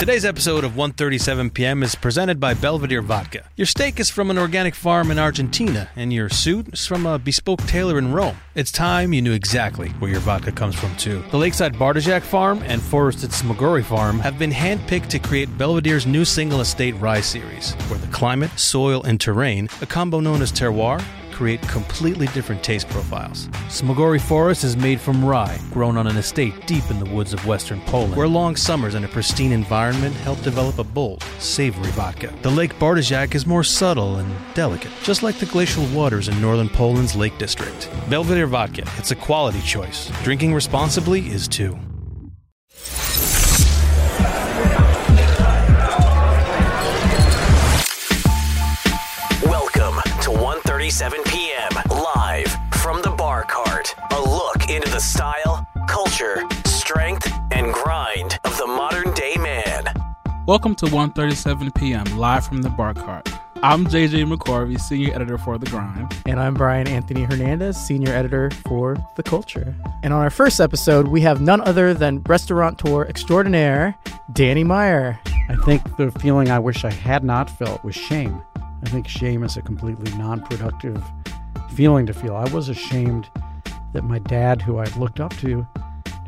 Today's episode of 137 PM is presented by Belvedere Vodka. Your steak is from an organic farm in Argentina, and your suit is from a bespoke tailor in Rome. It's time you knew exactly where your vodka comes from, too. The Lakeside Bartężek Farm and Forested Smogóry Farm have been handpicked to create Belvedere's new single estate rye series, where the climate, soil, and terrain, a combo known as terroir, create completely different taste profiles. Smogóry Forest is made from rye, grown on an estate deep in the woods of western Poland, where long summers and a pristine environment help develop a bold, savory vodka. The Lake Bartężek is more subtle and delicate, just like the glacial waters in northern Poland's Lake District. Belvedere Vodka, it's a quality choice. Drinking responsibly is too. 1:37 p.m. live from the Bar Cart. A look into the style, culture, strength, and grind of the modern day man. Welcome to 1:37 p.m. live from the Bar Cart. I'm JJ McCorvey, senior editor for The Grind. And I'm Brian Anthony Hernandez, senior editor for The Culture. And on our first episode, we have none other than restaurateur extraordinaire, Danny Meyer. I think the feeling I wish I had not felt was shame. I think shame is a completely non productive feeling to feel. I was ashamed that my dad, who I looked up to,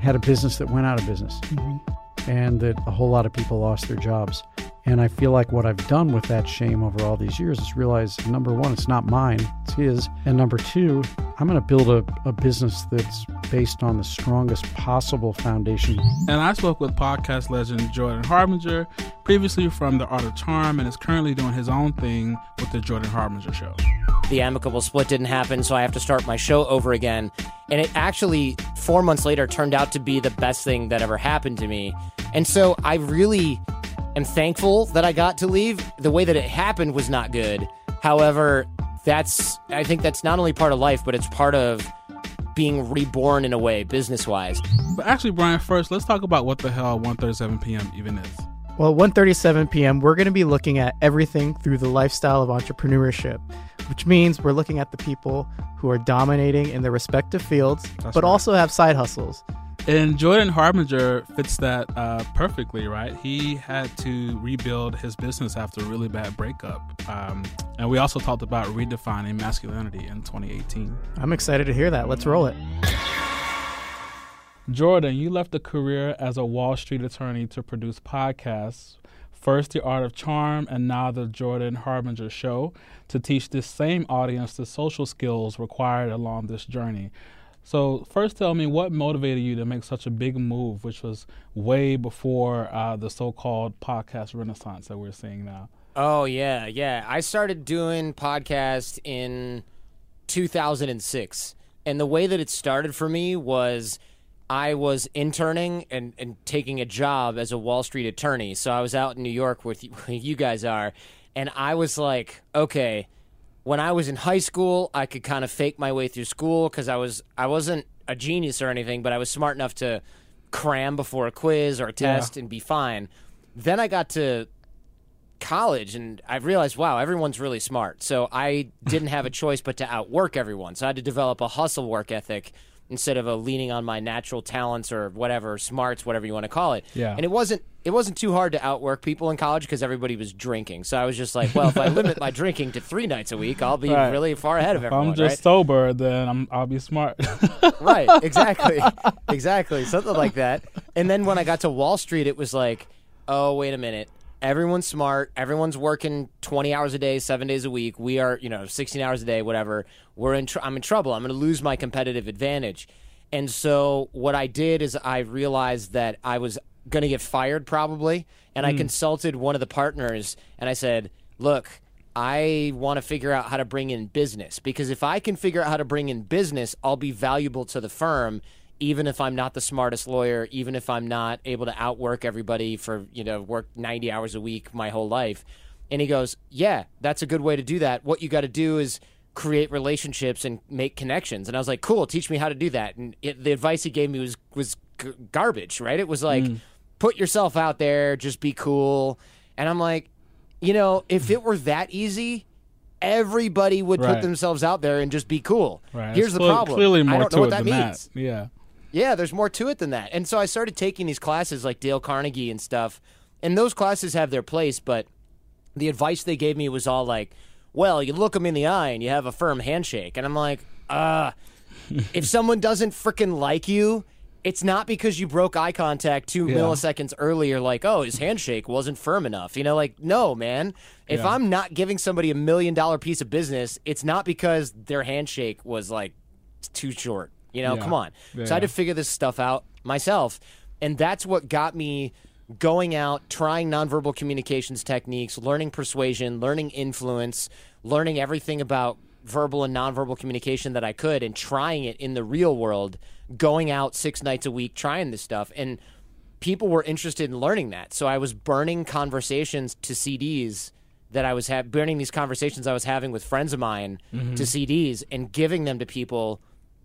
had a business that went out of business mm-hmm. and that a whole lot of people lost their jobs. And I feel like what I've done with that shame over all these years is realize number one, it's not mine, it's his. And number two, I'm going to build a, a business that's based on the strongest possible foundation. And I spoke with podcast legend Jordan Harbinger, previously from The Art of Charm, and is currently doing his own thing with the Jordan Harbinger Show. the amicable split didn't happen, so I have to start my show over again. And it actually, four months later, turned out to be the best thing that ever happened to me. And so I really am thankful that I got to leave. The way that it happened was not good. However, that's, I think that's not only part of life, but it's part of being reborn in a way, business wise. But actually, Brian, first, let's talk about what the hell 1:37 p.m. even is. Well, 1:37 p.m. We're going to be looking at everything through the lifestyle of entrepreneurship, which means we're looking at the people who are dominating in their respective fields, That's but right. also have side hustles. And Jordan Harbinger fits that uh, perfectly, right? He had to rebuild his business after a really bad breakup. Um, and we also talked about redefining masculinity in 2018. I'm excited to hear that. Let's roll it. Jordan, you left a career as a Wall Street attorney to produce podcasts. First, The Art of Charm, and now The Jordan Harbinger Show to teach this same audience the social skills required along this journey. So, first, tell me what motivated you to make such a big move, which was way before uh, the so called podcast renaissance that we're seeing now. Oh yeah, yeah. I started doing podcast in 2006, and the way that it started for me was I was interning and, and taking a job as a Wall Street attorney. So I was out in New York with you, you guys are, and I was like, okay. When I was in high school, I could kind of fake my way through school because I was I wasn't a genius or anything, but I was smart enough to cram before a quiz or a test and be fine. Then I got to college and I realized, wow, everyone's really smart. So I didn't have a choice but to outwork everyone. So I had to develop a hustle work ethic instead of a leaning on my natural talents or whatever, smarts, whatever you want to call it. Yeah. And it wasn't it wasn't too hard to outwork people in college because everybody was drinking. So I was just like, well, if I limit my drinking to three nights a week, I'll be Right. really far ahead of If everyone. I'm just right? sober, then I'm, I'll be smart. right exactly exactly something like that and then when i got to wall street it was like oh wait a minute everyone's smart everyone's working 20 hours a day seven days a week. We are you know 16 hours a day whatever. We're in tr- i'm in trouble. I'm going to lose my competitive advantage. And so what i did is i realized that i was going to get fired probably and i hmm. consulted one of the partners and i said look I want to figure out how to bring in business because if I can figure out how to bring in business, I'll be valuable to the firm even if I'm not the smartest lawyer, even if I'm not able to outwork everybody for, you know, work 90 hours a week my whole life. And he goes, "Yeah, that's a good way to do that. What you got to do is create relationships and make connections." And I was like, "Cool, teach me how to do that." And it, the advice he gave me was was g- garbage, right? It was like, mm. "Put yourself out there, just be cool." And I'm like, you know, if it were that easy, everybody would Right. put themselves out there and just be cool. right. Here's It's the problem. Clearly more I don't know what that means. that. Yeah. Yeah, there's more to it than that. And so I started taking these classes like Dale Carnegie and stuff. and those classes have their place, but the advice they gave me was all like, "Well, you look them in the eye and you have a firm handshake," and I'm like, "Uh, if someone doesn't freaking like you." It's not because you broke eye contact two Yeah. milliseconds earlier, like, oh, his handshake wasn't firm enough. You know, like, no, man. If Yeah. I'm not giving somebody a million dollar piece of business, it's not because their handshake was like too short. You know, Yeah. come on. Yeah, so I had to figure this stuff out myself. And that's what got me going out, trying nonverbal communications techniques, learning persuasion, learning influence, learning everything about verbal and nonverbal communication that I could, and trying it in the real world, going out six nights a week, trying this stuff. And people were interested in learning that. So I was burning conversations to CDs that I was ha- burning these conversations I was having with friends of mine mm-hmm. to CDs and giving them to people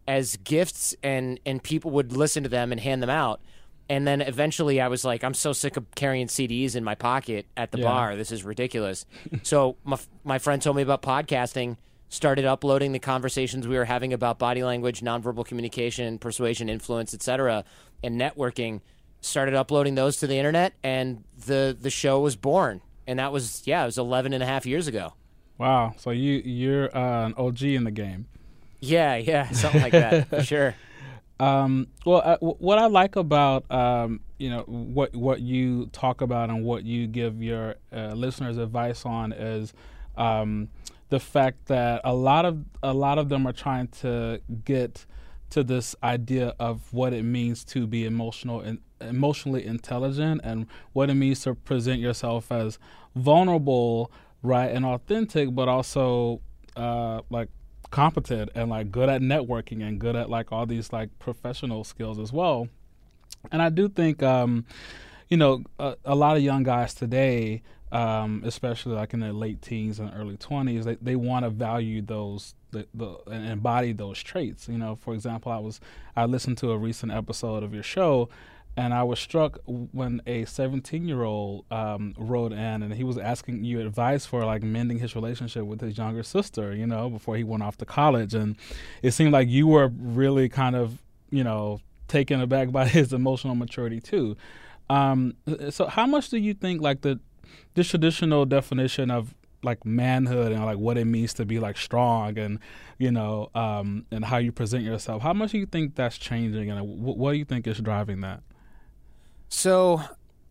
as gifts and and people would listen to them and hand them out. And then eventually I was like I'm so sick of carrying CDs in my pocket at the Yeah. bar. This is ridiculous. so my my friend told me about podcasting, started uploading the conversations we were having about body language, nonverbal communication, persuasion, influence, etc., and networking. Started uploading those to the internet and the the show was born. And that was yeah, it was 11 and a half years ago. Wow. So you you're uh, an OG in the game. Yeah, yeah, something like that sure. Um, well, uh, w- what I like about um, you know what what you talk about and what you give your uh, listeners advice on is um, the fact that a lot of a lot of them are trying to get to this idea of what it means to be emotional and emotionally intelligent and what it means to present yourself as vulnerable, right, and authentic, but also uh, like competent and like good at networking and good at like all these like professional skills as well. And I do think, um, you know, a, a lot of young guys today, um, especially like in their late teens and early twenties, they, they want to value those the, the and embody those traits. You know, for example, I was I listened to a recent episode of your show, and I was struck when a 17 year old um, wrote in and he was asking you advice for like mending his relationship with his younger sister, you know, before he went off to college. And it seemed like you were really kind of, you know, taken aback by his emotional maturity too. Um, so, how much do you think like the this traditional definition of like manhood and like what it means to be like strong and you know um, and how you present yourself? How much do you think that's changing and what do you think is driving that? So,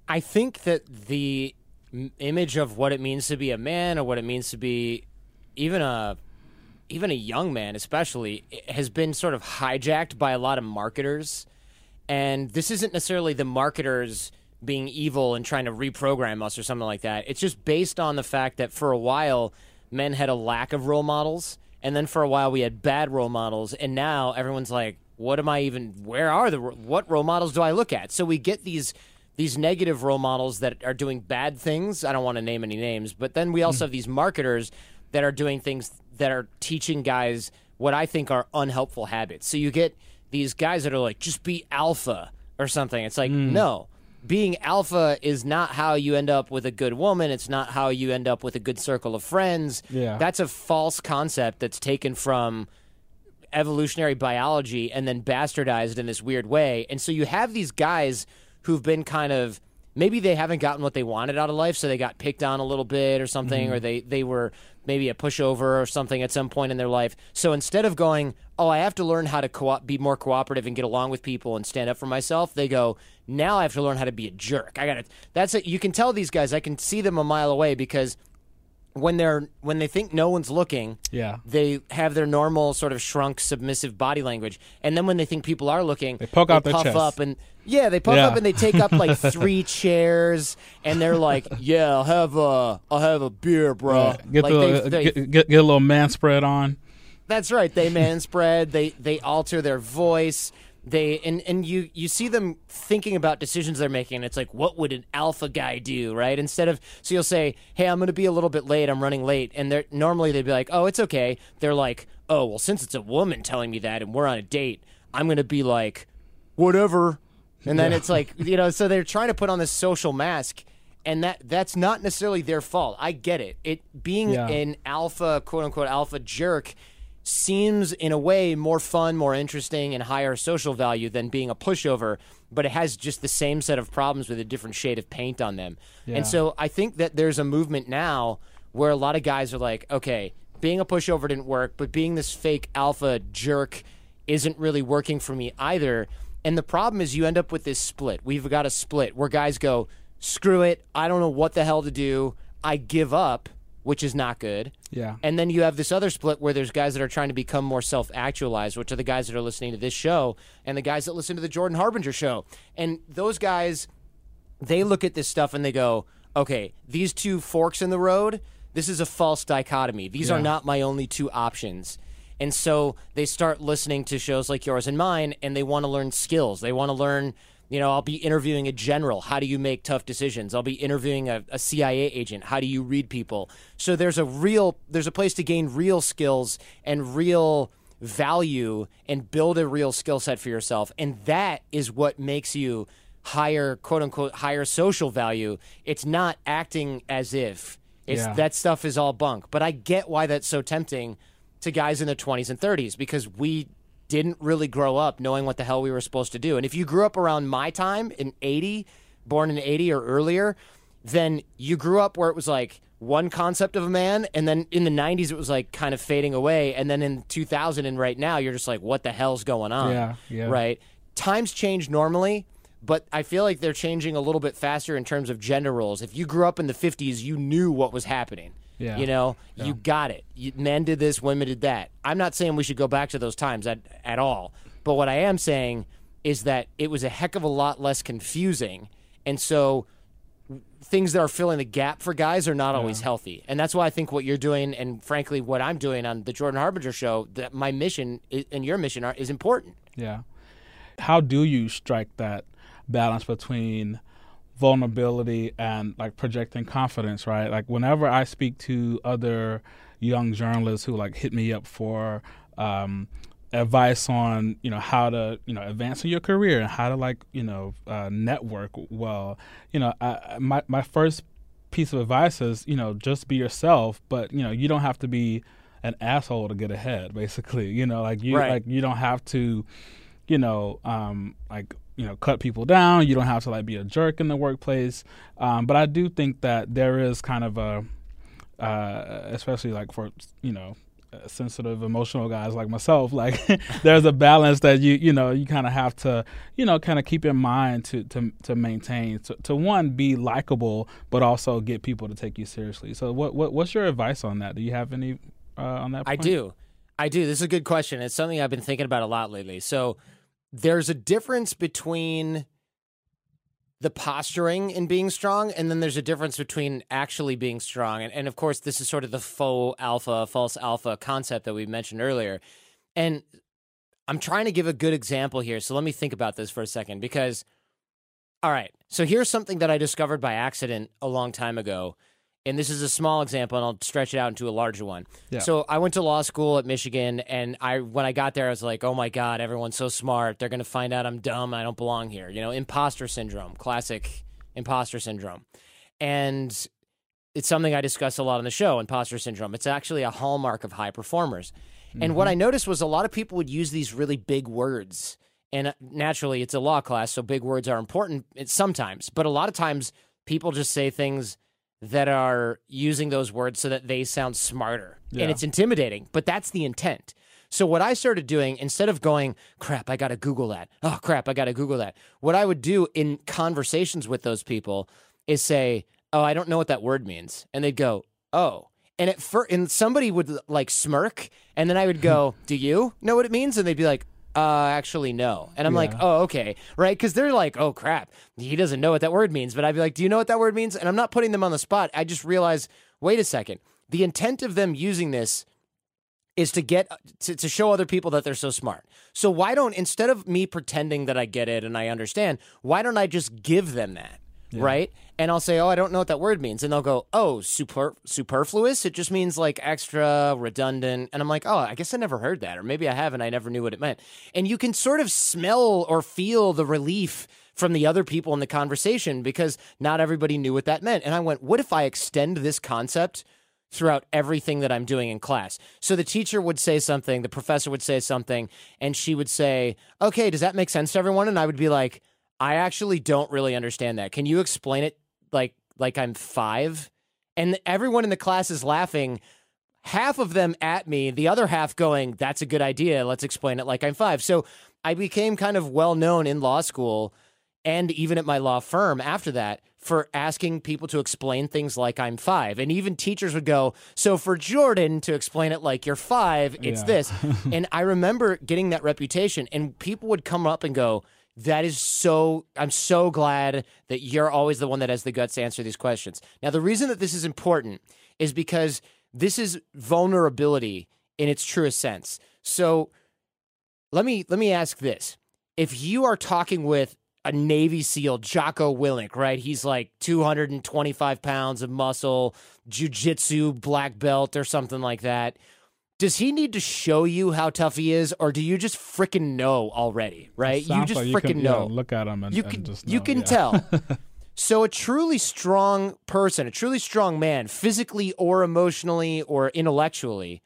I think that the image of what it means to be a man or what it means to be even a even a young man especially has been sort of hijacked by a lot of marketers. And this isn't necessarily the marketers being evil and trying to reprogram us or something like that. It's just based on the fact that for a while men had a lack of role models. And then for a while we had bad role models. And now everyone's like what am i even where are the what role models do i look at so we get these these negative role models that are doing bad things i don't want to name any names but then we also hmm. have these marketers that are doing things that are teaching guys what i think are unhelpful habits so you get these guys that are like just be alpha or something it's like hmm. no being alpha is not how you end up with a good woman. It's not how you end up with a good circle of friends. Yeah. That's a false concept that's taken from evolutionary biology and then bastardized in this weird way. And so you have these guys who've been kind of maybe they haven't gotten what they wanted out of life, so they got picked on a little bit or something, mm-hmm. or they, they were maybe a pushover or something at some point in their life. So instead of going, oh, I have to learn how to co- be more cooperative and get along with people and stand up for myself, they go, now I have to learn how to be a jerk. I got to. That's it. You can tell these guys. I can see them a mile away because when they're when they think no one's looking, Yeah. they have their normal sort of shrunk, submissive body language, and then when they think people are looking, They poke out their puff chest. up and yeah, they puff Yeah. up and they take up like three chairs, and they're like, "Yeah, I'll have a, I'll have a beer, bro." Get, like the, they- they- get, get, get a little man spread on. that's right. They man spread. They they alter their voice. They and and you you see them thinking about decisions they're making. And it's like, what would an alpha guy do, right? Instead of so you'll say, hey, I'm going to be a little bit late. I'm running late, and they're normally they'd be like, oh, it's okay. They're like, oh, well, since it's a woman telling me that, and we're on a date, I'm going to be like, whatever. And then it's like you know, so they're trying to put on this social mask. And that that's not necessarily their fault. I get it. It being Yeah. an alpha, quote unquote, alpha jerk seems in a way more fun, more interesting, and higher social value than being a pushover, but it has just the same set of problems with a different shade of paint on them. Yeah. And so I think that there's a movement now where a lot of guys are like, okay, being a pushover didn't work, but being this fake alpha jerk isn't really working for me either. And the problem is you end up with this split. We've got a split where guys go, screw it, I don't know what the hell to do. I give up, which is not good. Yeah. And then you have this other split where there's guys that are trying to become more self actualized, which are the guys that are listening to this show and the guys that listen to the Jordan Harbinger show. And those guys, they look at this stuff and they go, okay, these two forks in the road, this is a false dichotomy. These are not my only two options. And so they start listening to shows like yours and mine and they want to learn skills. They want to learn, you know, I'll be interviewing a general. How do you make tough decisions? I'll be interviewing a, a CIA agent. How do you read people? So there's a real, there's a place to gain real skills and real value and build a real skill set for yourself. And that is what makes you higher, quote unquote, higher social value. It's not acting as if. It's Yeah. that stuff is all bunk. But I get why that's so tempting to guys in their 20s and 30s because we didn't really grow up knowing what the hell we were supposed to do. And if you grew up around my time in 80, born in 80 or earlier, then you grew up where it was like one concept of a man and then in the 90s it was like kind of fading away and then in 2000 and right now you're just like what the hell's going on Yeah, yeah. right times change normally but i feel like they're changing a little bit faster in terms of gender roles if you grew up in the 50s you knew what was happening Yeah. you know you got it you, men did this women did that i'm not saying we should go back to those times at, at all but what i am saying is that it was a heck of a lot less confusing and so things that are filling the gap for guys are not always healthy. And that's why I think what you're doing and frankly what I'm doing on the Jordan Harbinger show that my mission i- and your mission are, is important. Yeah. How do you strike that balance between vulnerability and like projecting confidence, right? Like whenever I speak to other young journalists who like hit me up for um, advice on you know how to you know advance in your career and how to like you know uh, network well, you know I, my my first piece of advice is you know just be yourself, but you know you don't have to be an asshole to get ahead. Basically, you know like you Right. like you don't have to you know, um, like you know, cut people down. You don't have to like be a jerk in the workplace. Um, but I do think that there is kind of a, uh, especially like for you know, sensitive, emotional guys like myself. Like there's a balance that you you know you kind of have to you know kind of keep in mind to to to maintain to, to one be likable, but also get people to take you seriously. So what what what's your advice on that? Do you have any uh, on that? I do. I do. This is a good question. It's something I've been thinking about a lot lately. So there's a difference between the posturing and being strong, and then there's a difference between actually being strong. And, and of course, this is sort of the faux alpha, false alpha concept that we mentioned earlier. And I'm trying to give a good example here. So let me think about this for a second because, all right. So here's something that I discovered by accident a long time ago. And this is a small example, and I'll stretch it out into a larger one. Yeah. So I went to law school at Michigan, and I when I got there, I was like, "Oh my god, everyone's so smart. They're gonna find out I'm dumb. I don't belong here." You know, imposter syndrome, classic imposter syndrome, and it's something I discuss a lot on the show. Imposter syndrome. It's actually a hallmark of high performers. And what I noticed was a lot of people would use these really big words. And uh, naturally, it's a law class, so big words are important sometimes. But a lot of times, people just say things that are using those words so that they sound smarter. Yeah. And it's intimidating, but that's the intent. So, what I started doing, instead of going, crap, I got to Google that. Oh, crap, I got to Google that. What I would do in conversations with those people is say, oh, I don't know what that word means. And they'd go, oh. And at first, and somebody would like smirk, and then I would go, "Do you know what it means?" And they'd be like, "Uh, actually, no." And I'm like, "Oh, okay, right?" Because they're like, "Oh, crap, he doesn't know what that word means." But I'd be like, "Do you know what that word means?" And I'm not putting them on the spot. I just realize, wait a second, the intent of them using this is to get to, to show other people that they're so smart. So why don't instead of me pretending that I get it and I understand, why don't I just give them that? Right? And I'll say, "Oh, I don't know what that word means." And they'll go, "Oh, super superfluous? It just means like extra, redundant." And I'm like, "Oh, I guess I never heard that or maybe I have and I never knew what it meant." And you can sort of smell or feel the relief from the other people in the conversation because not everybody knew what that meant. And I went, "What if I extend this concept throughout everything that I'm doing in class. So the teacher would say something, the professor would say something, and she would say, "Okay, does that make sense to everyone?" And I would be like, "I actually don't really understand that. Can you explain it like like I'm 5?" And everyone in the class is laughing, half of them at me, the other half going, "That's a good idea. Let's explain it like I'm 5." So I became kind of well known in law school and even at my law firm after that for asking people to explain things like I'm five. And even teachers would go, So for Jordan to explain it like you're five, it's Yeah. this. and I remember getting that reputation, and people would come up and go, that is so, I'm so glad that you're always the one that has the guts to answer these questions. Now, the reason that this is important is because this is vulnerability in its truest sense. So, let me let me ask this: If you are talking with a Navy SEAL, Jocko Willink, right? He's like 225 pounds of muscle, jujitsu black belt or something like that. Does he need to show you how tough he is, or do you just freaking know already? Right? You just like freaking can, yeah, know. look at him and, you and can just you can yeah. tell. So a truly strong person, a truly strong man, physically or emotionally or intellectually,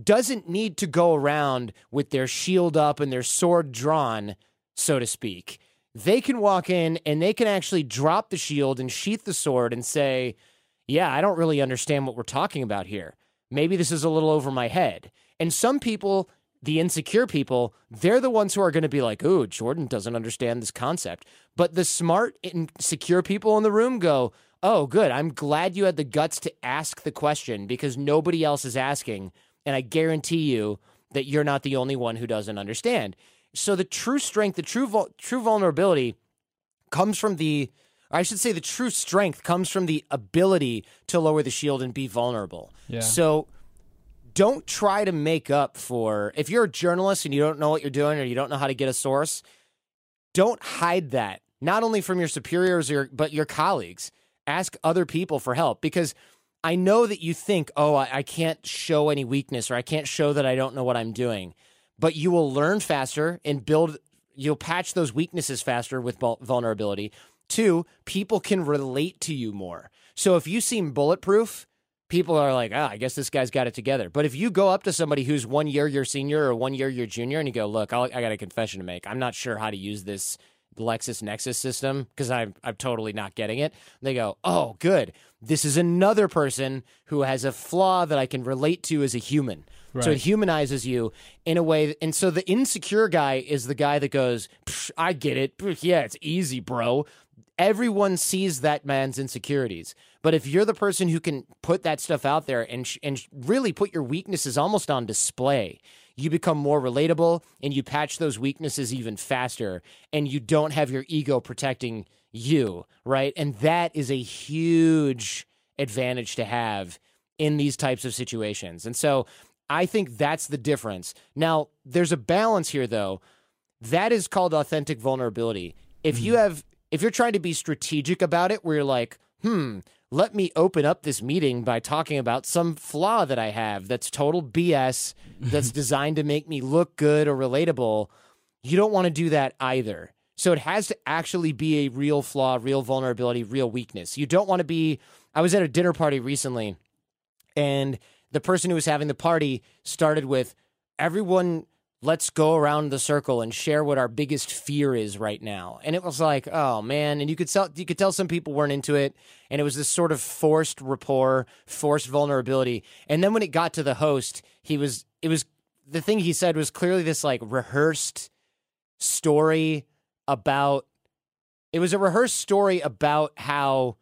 doesn't need to go around with their shield up and their sword drawn, so to speak. They can walk in and they can actually drop the shield and sheath the sword and say, "Yeah, I don't really understand what we're talking about here. Maybe this is a little over my head." And some people the insecure people, they're the ones who are going to be like, "Ooh, Jordan doesn't understand this concept." But the smart, insecure people in the room go, "Oh, good. I'm glad you had the guts to ask the question because nobody else is asking, and I guarantee you that you're not the only one who doesn't understand." So the true strength, the true vul- true vulnerability comes from the I should say the true strength comes from the ability to lower the shield and be vulnerable. Yeah. So don't try to make up for if you're a journalist and you don't know what you're doing or you don't know how to get a source, don't hide that. Not only from your superiors or but your colleagues. Ask other people for help because I know that you think, oh, I, I can't show any weakness or I can't show that I don't know what I'm doing. But you will learn faster and build you'll patch those weaknesses faster with vulnerability. Two, people can relate to you more. So if you seem bulletproof, people are like, ah, I guess this guy's got it together. But if you go up to somebody who's one year your senior or one year your junior and you go, look, I'll, I got a confession to make. I'm not sure how to use this LexisNexis system because I'm, I'm totally not getting it. They go, oh, good. This is another person who has a flaw that I can relate to as a human. So it humanizes you in a way. And so the insecure guy is the guy that goes, "Psh, I get it. Psh, Yeah, it's easy, bro. Everyone sees that man's insecurities. But if you're the person who can put that stuff out there and, sh- and really put your weaknesses almost on display, you become more relatable and you patch those weaknesses even faster and you don't have your ego protecting you, right? And that is a huge advantage to have in these types of situations. And so I think that's the difference. Now, there's a balance here though. That is called authentic vulnerability. If you hmm. have if you're trying to be strategic about it where you're like, "Hmm, let me open up this meeting by talking about some flaw that I have that's total BS that's designed to make me look good or relatable." You don't want to do that either. So it has to actually be a real flaw, real vulnerability, real weakness. You don't want to be I was at a dinner party recently and the person who was having the party started with everyone let's go around the circle and share what our biggest fear is right now. And it was like oh man. And you could tell you could tell some people weren't into it. And it was this sort of forced rapport forced vulnerability. And then when it got to the host he was it was the thing he said was clearly this like rehearsed story about it was a rehearsed story about how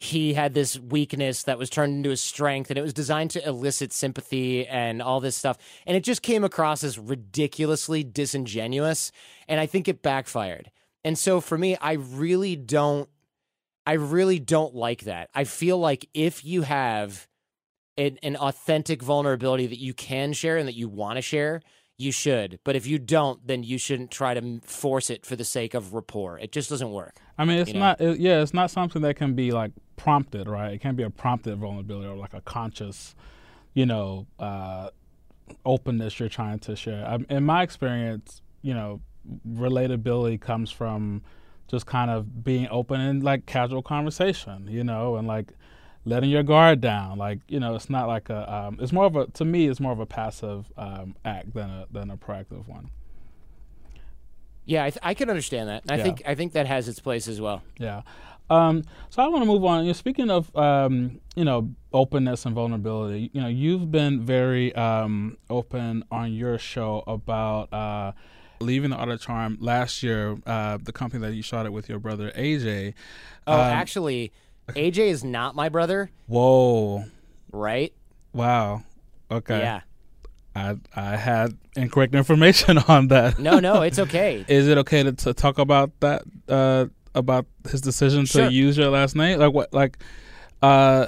he had this weakness that was turned into a strength and it was designed to elicit sympathy and all this stuff. And it just came across as ridiculously disingenuous and i think it backfired. And so for me i really don't i really don't like that. I feel like if you have an, an authentic vulnerability that you can share and that you want to share you should but if you don't then you shouldn't try to force it for the sake of rapport it just doesn't work I mean, it's you know? not. It, yeah, it's not something that can be like prompted, right? It can't be a prompted vulnerability or like a conscious, you know, uh, openness you're trying to share. I, in my experience, you know, relatability comes from just kind of being open in like casual conversation, you know, and like letting your guard down. Like you know, it's not like a. Um, it's more of a to me. It's more of a passive um, act than a than a proactive one. Yeah, I, th- I can understand that. I Yeah. think I think that has its place as well. Yeah. Um, so I want to move on. You know, speaking of um, you know openness and vulnerability, you know you've been very um, open on your show about uh, leaving the Charm last year, uh, the company that you shot it with your brother AJ. Oh, Um, actually, AJ is not my brother, Whoa! right? Wow. Okay. Yeah. I I had incorrect information on that. No, no, it's okay. Is it okay to, to talk about that? Uh, about his decision Sure. to use your last name? Like what? Like, uh,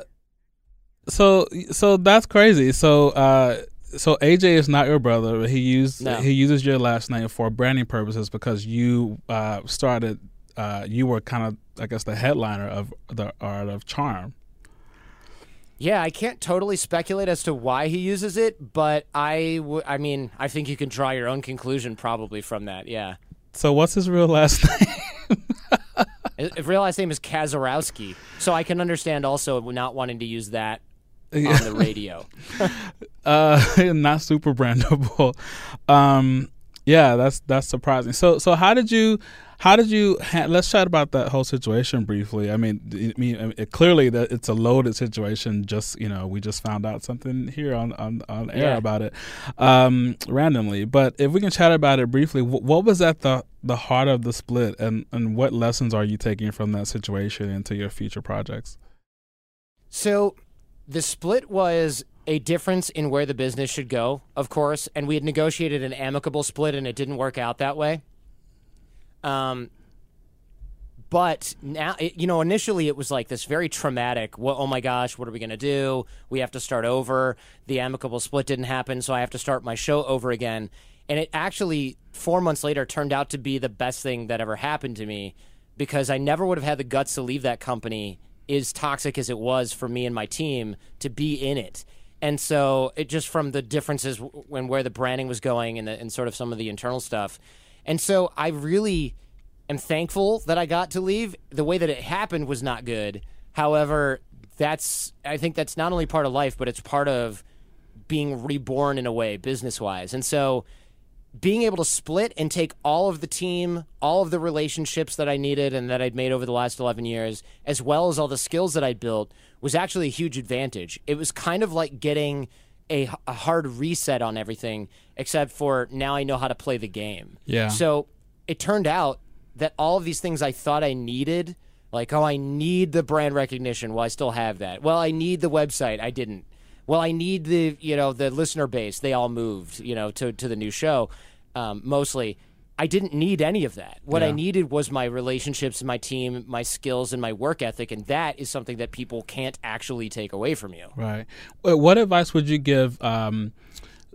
so so that's crazy. So uh, so AJ is not your brother. but He used No. he uses your last name for branding purposes because you uh started. Uh, you were kind of, I guess, the headliner of the Art of Charm. Yeah, I can't totally speculate as to why he uses it, but I, w- I mean, I think you can draw your own conclusion probably from that. Yeah. So what's his real last name? His real last name is Kazarowski, so I can understand also not wanting to use that on the radio. uh not super brandable um yeah that's that's surprising so so how did you how did you ha- let's chat about that whole situation briefly i mean i mean it, clearly that it's a loaded situation just you know we just found out something here on on, on air Yeah. about it um randomly but if we can chat about it briefly wh- what was at the the heart of the split and and what lessons are you taking from that situation into your future projects So the split was a difference in where the business should go, of course, and we had negotiated an amicable split and it didn't work out that way. Um but now you know initially it was like this very traumatic well, oh my gosh what are we going to do? We have to start over. The amicable split didn't happen so i have to start my show over again. And it actually 4 months later turned out to be the best thing that ever happened to me because i never would have had the guts to leave that company as toxic as it was for me and my team to be in it. And so it just from the differences when where the branding was going and, the, and sort of some of the internal stuff and so i really am thankful that I got to leave. The way that it happened was not good. However, that's I think that's not only part of life, but it's part of being reborn in a way, business wise. And so being able to split and take all of the team, all of the relationships that I needed and that I'd made over the last 11 years, as well as all the skills that I'd built, was actually a huge advantage. It was kind of like getting a, a hard reset on everything, except for now I know how to play the game. Yeah. So it turned out that all of these things I thought I needed, like, oh, I need the brand recognition. Well, I still have that. Well, I need the website. I didn't. Well, I need the you know the listener base. They all moved you know to to the new show, um, mostly. I didn't need any of that. What I needed was my relationships, my team, my skills, and my work ethic, and that is something that people can't actually take away from you. Right. What advice would you give um,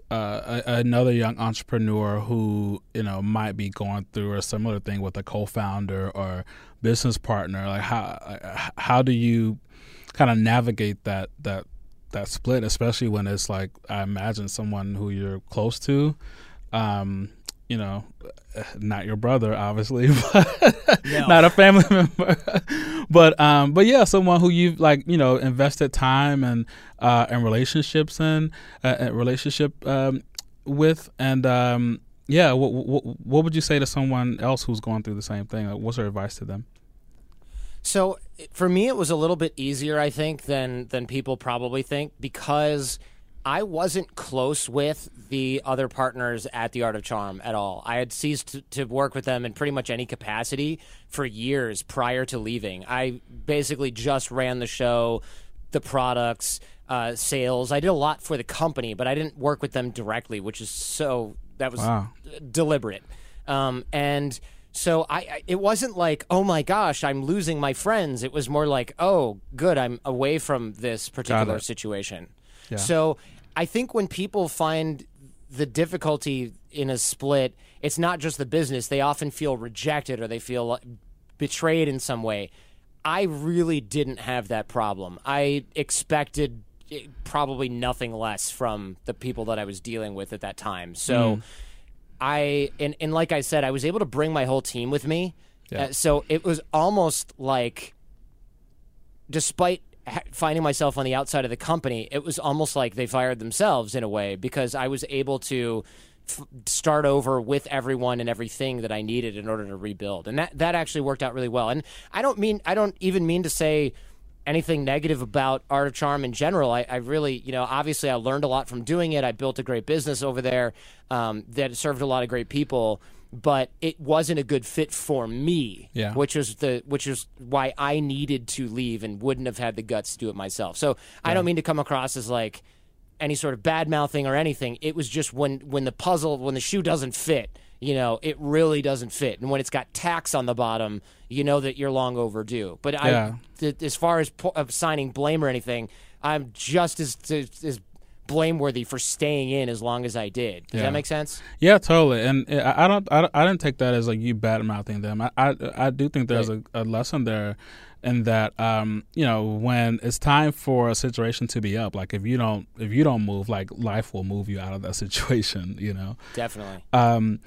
uh, a- another young entrepreneur who you know might be going through a similar thing with a co-founder or business partner? Like how uh, how do you kind of navigate that that that split, especially when it's like I imagine someone who you're close to. Um, you know, not your brother, obviously, but not a family member. but um, but yeah, someone who you've like you know invested time and uh, and relationships in, uh, and relationship um, with, and um, yeah, what, what what would you say to someone else who's going through the same thing? Like, what's your advice to them? So for me, it was a little bit easier, I think, than than people probably think because I wasn't close with the other partners at the Art of Charm at all. I had ceased to, to work with them in pretty much any capacity for years prior to leaving. I basically just ran the show, the products, uh, sales. I did a lot for the company, but I didn't work with them directly, which is so that was Wow. deliberate. Um, and so I, I, it wasn't like, oh my gosh, I'm losing my friends. It was more like, oh, good, I'm away from this particular situation. Yeah. So I think when people find the difficulty in a split, it's not just the business. They often feel rejected or they feel betrayed in some way. I really didn't have that problem. I expected eh, probably nothing less from the people that I was dealing with at that time. So I and and like I said, I was able to bring my whole team with me. Yeah. Uh, so it was almost like despite finding myself on the outside of the company, it was almost like they fired themselves in a way because I was able to f- start over with everyone and everything that I needed in order to rebuild, and that that actually worked out really well. And I don't mean I don't even mean to say anything negative about Art of Charm in general. I, I, really, you know, obviously I learned a lot from doing it. I built a great business over there um, that served a lot of great people, but it wasn't a good fit for me. Yeah. Which was the which is why I needed to leave and wouldn't have had the guts to do it myself. So I don't mean to come across as like any sort of bad mouthing or anything. It was just when when the puzzle when the shoe doesn't fit, you know, it really doesn't fit, and when it's got tacks on the bottom, you know that you're long overdue. But Yeah. I, th- as far as po- of signing blame or anything, I'm just as as blameworthy for staying in as long as I did. Does Yeah. that make sense? Yeah, totally. And I I don't, I, I didn't take that as like you bad mouthing them. I, I, I do think there's a, a lesson there, in that, um, you know, when it's time for a situation to be up, like if you don't, if you don't move, like life will move you out of that situation. You know. Definitely. Um,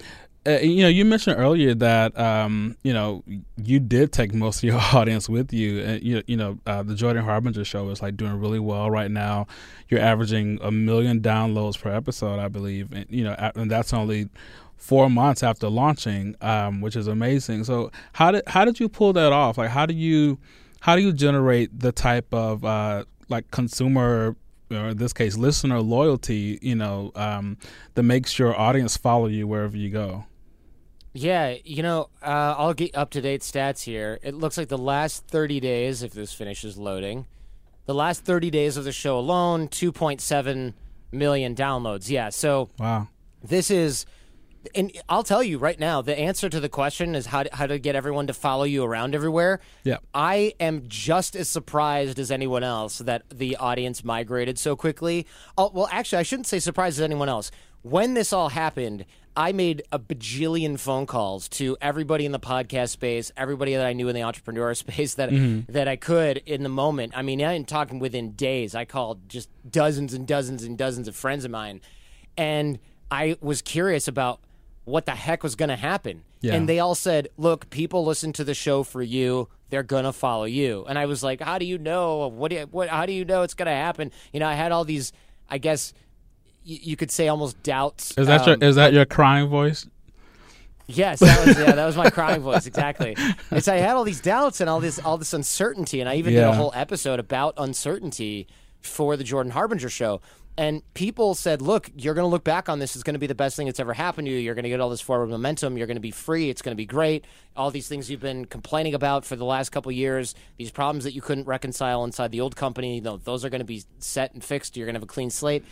uh, you know, you mentioned earlier that um, you know you did take most of your audience with you. And you, you know, uh, the Jordan Harbinger show is like doing really well right now. You're averaging a million downloads per episode, I believe, and you know, and that's only four months after launching, um, which is amazing. So, how did how did you pull that off? Like, how do you how do you generate the type of uh, like consumer or in this case listener loyalty you know um, that makes your audience follow you wherever you go Yeah, you know, uh, I'll get up to date stats here. It looks like the last 30 days, if this finishes loading, the last 30 days of the show alone, 2.7 million downloads. Yeah, so wow this is, and I'll tell you right now, the answer to the question is how to, how to get everyone to follow you around everywhere. Yeah. I am just as surprised as anyone else that the audience migrated so quickly. Oh, well, actually, I shouldn't say surprised as anyone else. When this all happened, I made a bajillion phone calls to everybody in the podcast space, everybody that I knew in the entrepreneur space that mm-hmm. that I could in the moment. I mean, I am talking within days. I called just dozens and dozens and dozens of friends of mine, and I was curious about what the heck was going to happen. Yeah. And they all said, "Look, people listen to the show for you. They're gonna follow you." And I was like, "How do you know? What? Do you, what? How do you know it's gonna happen?" You know, I had all these, I guess, y- you could say almost doubts. is that um, your is that your crying voice Yes, that was yeah, that was my crying voice exactly. It's I had all these doubts and all this all this uncertainty, and I even did a whole episode about uncertainty for the Jordan Harbinger show. And people said, "Look, you're going to look back on this. It's going to be the best thing that's ever happened to you. You're going to get all this forward momentum. You're going to be free. It's going to be great. All these things you've been complaining about for the last couple of years, these problems that you couldn't reconcile inside the old company, you know, those are going to be set and fixed. You're going to have a clean slate."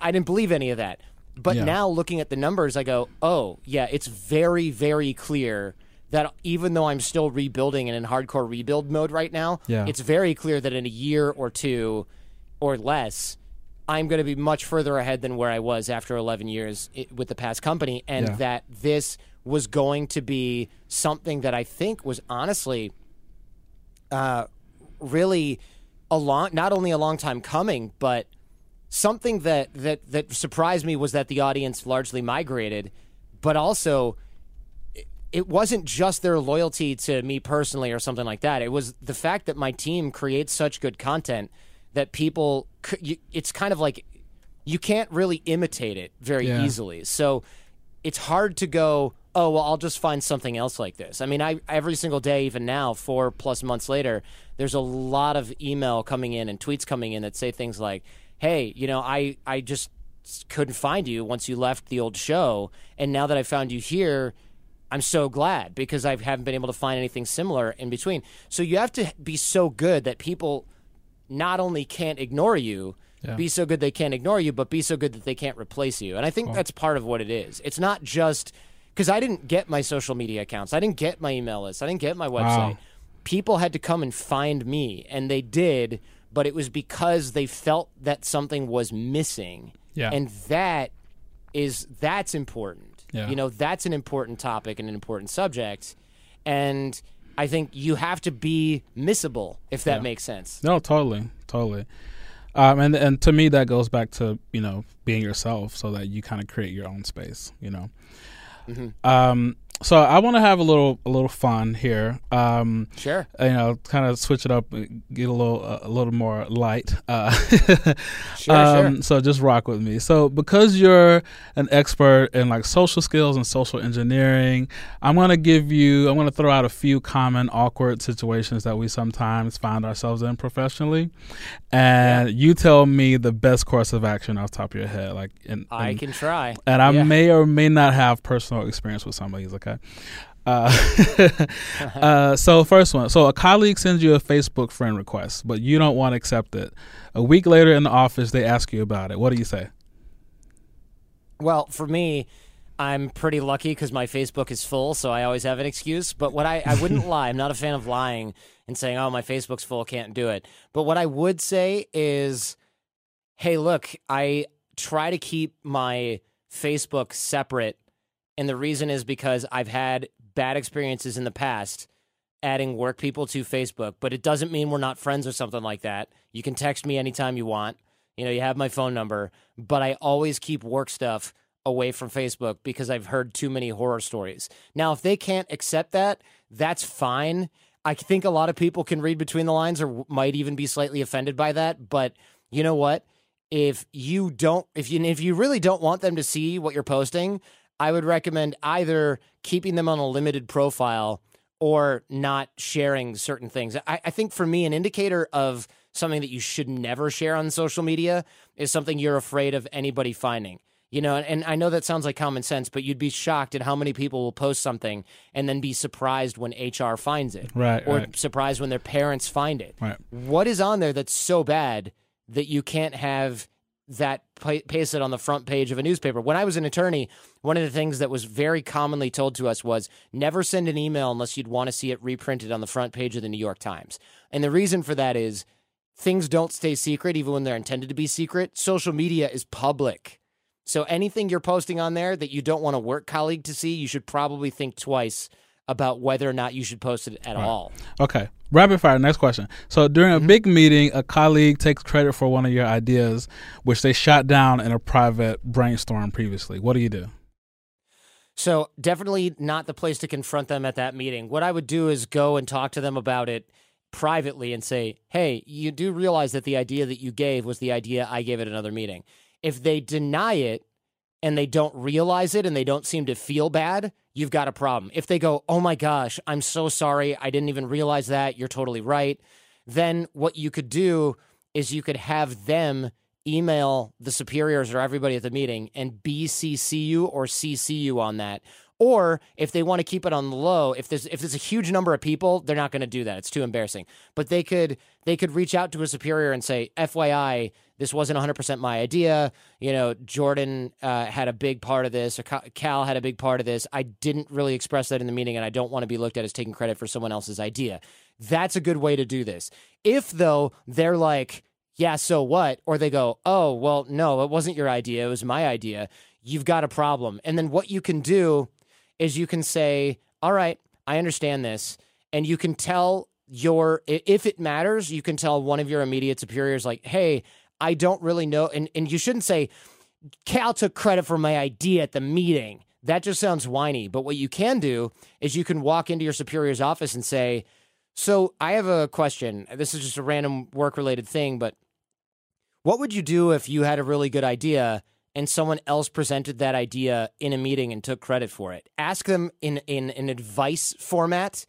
I didn't believe any of that. But Yeah. now looking at the numbers, I go, oh, yeah, it's very, very clear that even though I'm still rebuilding and in hardcore rebuild mode right now, Yeah. it's very clear that in a year or two or less, I'm going to be much further ahead than where I was after 11 years with the past company, and Yeah. that this was going to be something that I think was honestly uh, really a long, not only a long time coming, but something that that that surprised me was that the audience largely migrated, but also it- it wasn't just their loyalty to me personally or something like that. It was the fact that my team creates such good content that people it's kind of like you can't really imitate it very Yeah. easily. So it's hard to go, oh well, I'll just find something else like this. I mean, I every single day, even now, four plus months later, there's a lot of email coming in and tweets coming in that say things like, "Hey, you know, I I just couldn't find you once you left the old show, and now that I found you here." I'm so glad because I haven't been able to find anything similar in between. So you have to be so good that people not only can't ignore you, Yeah. be so good they can't ignore you, but be so good that they can't replace you. And I think that's part of what it is. It's not just because I didn't get my social media accounts, I didn't get my email list, I didn't get my website. Wow. People had to come and find me, and they did, but it was because they felt that something was missing. Yeah. And that is that's important. Yeah. You know, that's an important topic and an important subject. And I think you have to be missable, if that Yeah. makes sense. No, totally, totally. Um, and and to me, that goes back to you know being yourself, so that you kind of create your own space. You know. Um, so I want to have a little a little fun here. Um, Sure. you know, kind of switch it up, get a little a little more light. Uh, Sure, um, sure. So just rock with me. So because you're an expert in like social skills and social engineering, I'm gonna give you. I'm gonna throw out a few common awkward situations that we sometimes find ourselves in professionally, and you tell me the best course of action off the top of your head. Like, and, I and- can try. and I Yeah. may or may not have personal experience with some of these. Okay. Uh, uh, so first one. So a colleague sends you a Facebook friend request, but you don't want to accept it. A week later in the office, they ask you about it. What do you say? Well, for me, I'm pretty lucky because my Facebook is full, so I always have an excuse. But what I, I wouldn't lie, I'm not a fan of lying and saying, oh, my Facebook's full, can't do it. But what I would say is, hey, look, I try to keep my Facebook separate. And the reason is because I've had bad experiences in the past adding work people to Facebook, but it doesn't mean we're not friends or something like that. You can text me anytime you want. You know, you have my phone number, but I always keep work stuff away from Facebook because I've heard too many horror stories. Now, if they can't accept that, that's fine. I think a lot of people can read between the lines or might even be slightly offended by that, but you know what? If you don't if you if you really don't want them to see what you're posting, I would recommend either keeping them on a limited profile or not sharing certain things. I, I think for me, an indicator of something that you should never share on social media is something you're afraid of anybody finding. You know, and I know that sounds like common sense, but you'd be shocked at how many people will post something and then be surprised when HR finds it. Right, Or right. surprised when their parents find it. Right. What is on there that's so bad that you can't have that pa- pasted on the front page of a newspaper? When I was an attorney, one of the things that was very commonly told to us was never send an email unless you'd want to see it reprinted on the front page of the New York Times. And the reason for that is things don't stay secret even when they're intended to be secret. Social media is public. So anything you're posting on there that you don't want a work colleague to see, you should probably think twice about whether or not you should post it at all. Okay. Rapid fire. Next question. So during a mm-hmm. big meeting, a colleague takes credit for one of your ideas, which they shot down in a private brainstorm previously. What do you do? So definitely not the place to confront them at that meeting. What I would do is go and talk to them about it privately and say, "Hey, you do realize that the idea that you gave was the idea I gave at another meeting." If they deny it and they don't realize it and they don't seem to feel bad, you've got a problem. If they go, "Oh my gosh, I'm so sorry. I didn't even realize that. You're totally right." Then what you could do is you could have them email the superiors or everybody at the meeting and BCC you or CC you on that. Or if they want to keep it on the low, if there's if there's a huge number of people, they're not going to do that. It's too embarrassing. But they could they could reach out to a superior and say, "FYI, this wasn't 100% my idea. You know, Jordan uh, had a big part of this, or Cal had a big part of this. I didn't really express that in the meeting, and I don't want to be looked at as taking credit for someone else's idea." That's a good way to do this. If though they're like, yeah, so what? Or they go, oh, well, no, it wasn't your idea. It was my idea. You've got a problem. And then what you can do is you can say, all right, I understand this. And you can tell your, if it matters, you can tell one of your immediate superiors, like, hey, I don't really know. And, and you shouldn't say, Cal took credit for my idea at the meeting. That just sounds whiny. But what you can do is you can walk into your superior's office and say, so I have a question. This is just a random work related thing, but what would you do if you had a really good idea and someone else presented that idea in a meeting and took credit for it? Ask them in, in an advice format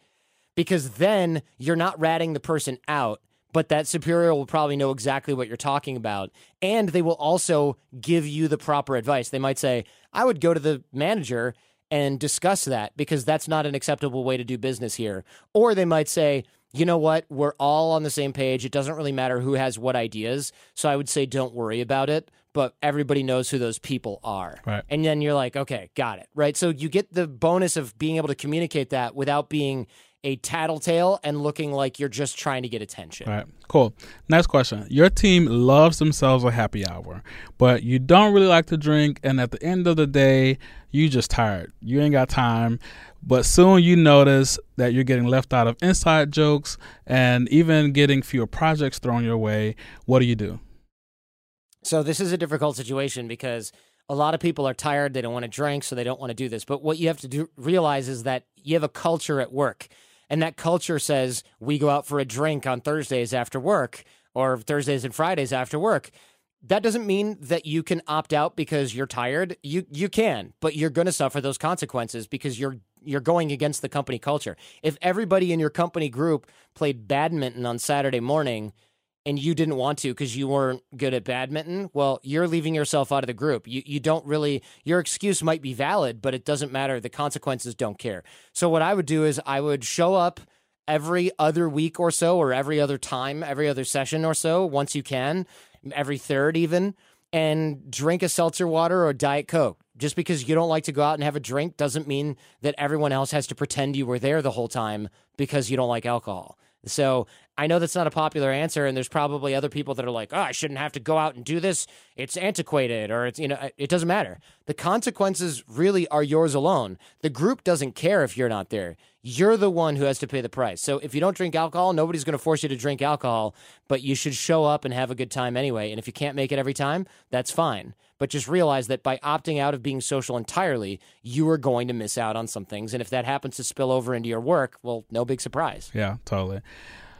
because then you're not ratting the person out, but that superior will probably know exactly what you're talking about. And they will also give you the proper advice. They might say, I would go to the manager and discuss that because that's not an acceptable way to do business here. Or they might say, you know what? We're all on the same page. It doesn't really matter who has what ideas. So I would say don't worry about it, but everybody knows who those people are. Right. And then you're like, okay, got it. Right. So you get the bonus of being able to communicate that without being a tattletale and looking like you're just trying to get attention. All right, cool. Next question. Your team loves themselves a happy hour, but you don't really like to drink, and at the end of the day, you just tired. You ain't got time. But soon you notice that you're getting left out of inside jokes and even getting fewer projects thrown your way. What do you do? So this is a difficult situation because a lot of people are tired. They don't want to drink, so they don't want to do this. But what you have to do, realize is that you have a culture at work. And that culture says we go out for a drink on Thursdays after work or Thursdays and Fridays after work. That doesn't mean that you can opt out because you're tired. You you can, but you're going to suffer those consequences because you're you're going against the company culture. If everybody in your company group played badminton on Saturday morning and you didn't want to because you weren't good at badminton, well, you're leaving yourself out of the group. You you don't really your excuse might be valid, but it doesn't matter. The consequences don't care. So what I would do is I would show up every other week or so or every other time, every other session or so once you can, every third even, and drink a seltzer water or diet coke. Just because you don't like to go out and have a drink doesn't mean that everyone else has to pretend you were there the whole time because you don't like alcohol. So I know that's not a popular answer, and there's probably other people that are like, "Oh, I shouldn't have to go out and do this. It's antiquated, or it's you know, it doesn't matter. The consequences really are yours alone. The group doesn't care if you're not there. You're the one who has to pay the price. So if you don't drink alcohol, nobody's going to force you to drink alcohol, but you should show up and have a good time anyway. And if you can't make it every time, that's fine. But just realize that by opting out of being social entirely, you are going to miss out on some things. And if that happens to spill over into your work, well, no big surprise. Yeah, totally.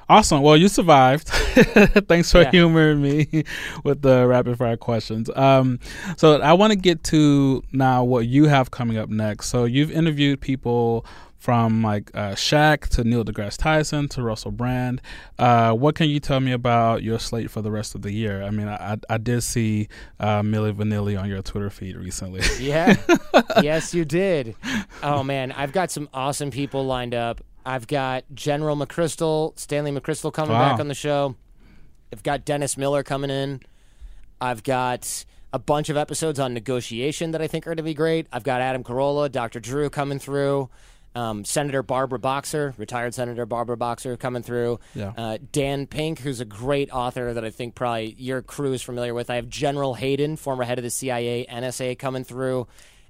Awesome. Well, you survived. Thanks for Yeah. humoring me with the rapid fire questions. Um, so I want to get to now what you have coming up next. So you've interviewed people from like uh, Shaq to Neil deGrasse Tyson to Russell Brand. Uh, what can you tell me about your slate for the rest of the year? I mean, I, I did see uh, Milli Vanilli on your Twitter feed recently. Yeah. yes, you did. Oh man, I've got some awesome people lined up. I've got General McChrystal, Stanley McChrystal coming Wow. back on the show. I've got Dennis Miller coming in. I've got a bunch of episodes on negotiation that I think are going to be great. I've got Adam Carolla, Dr. Drew coming through. Um, Senator Barbara Boxer, retired Senator Barbara Boxer, coming through. Yeah. Uh, Dan Pink, who's a great author that I think probably your crew is familiar with. I have General Hayden, former head of the CIA, NSA, coming through,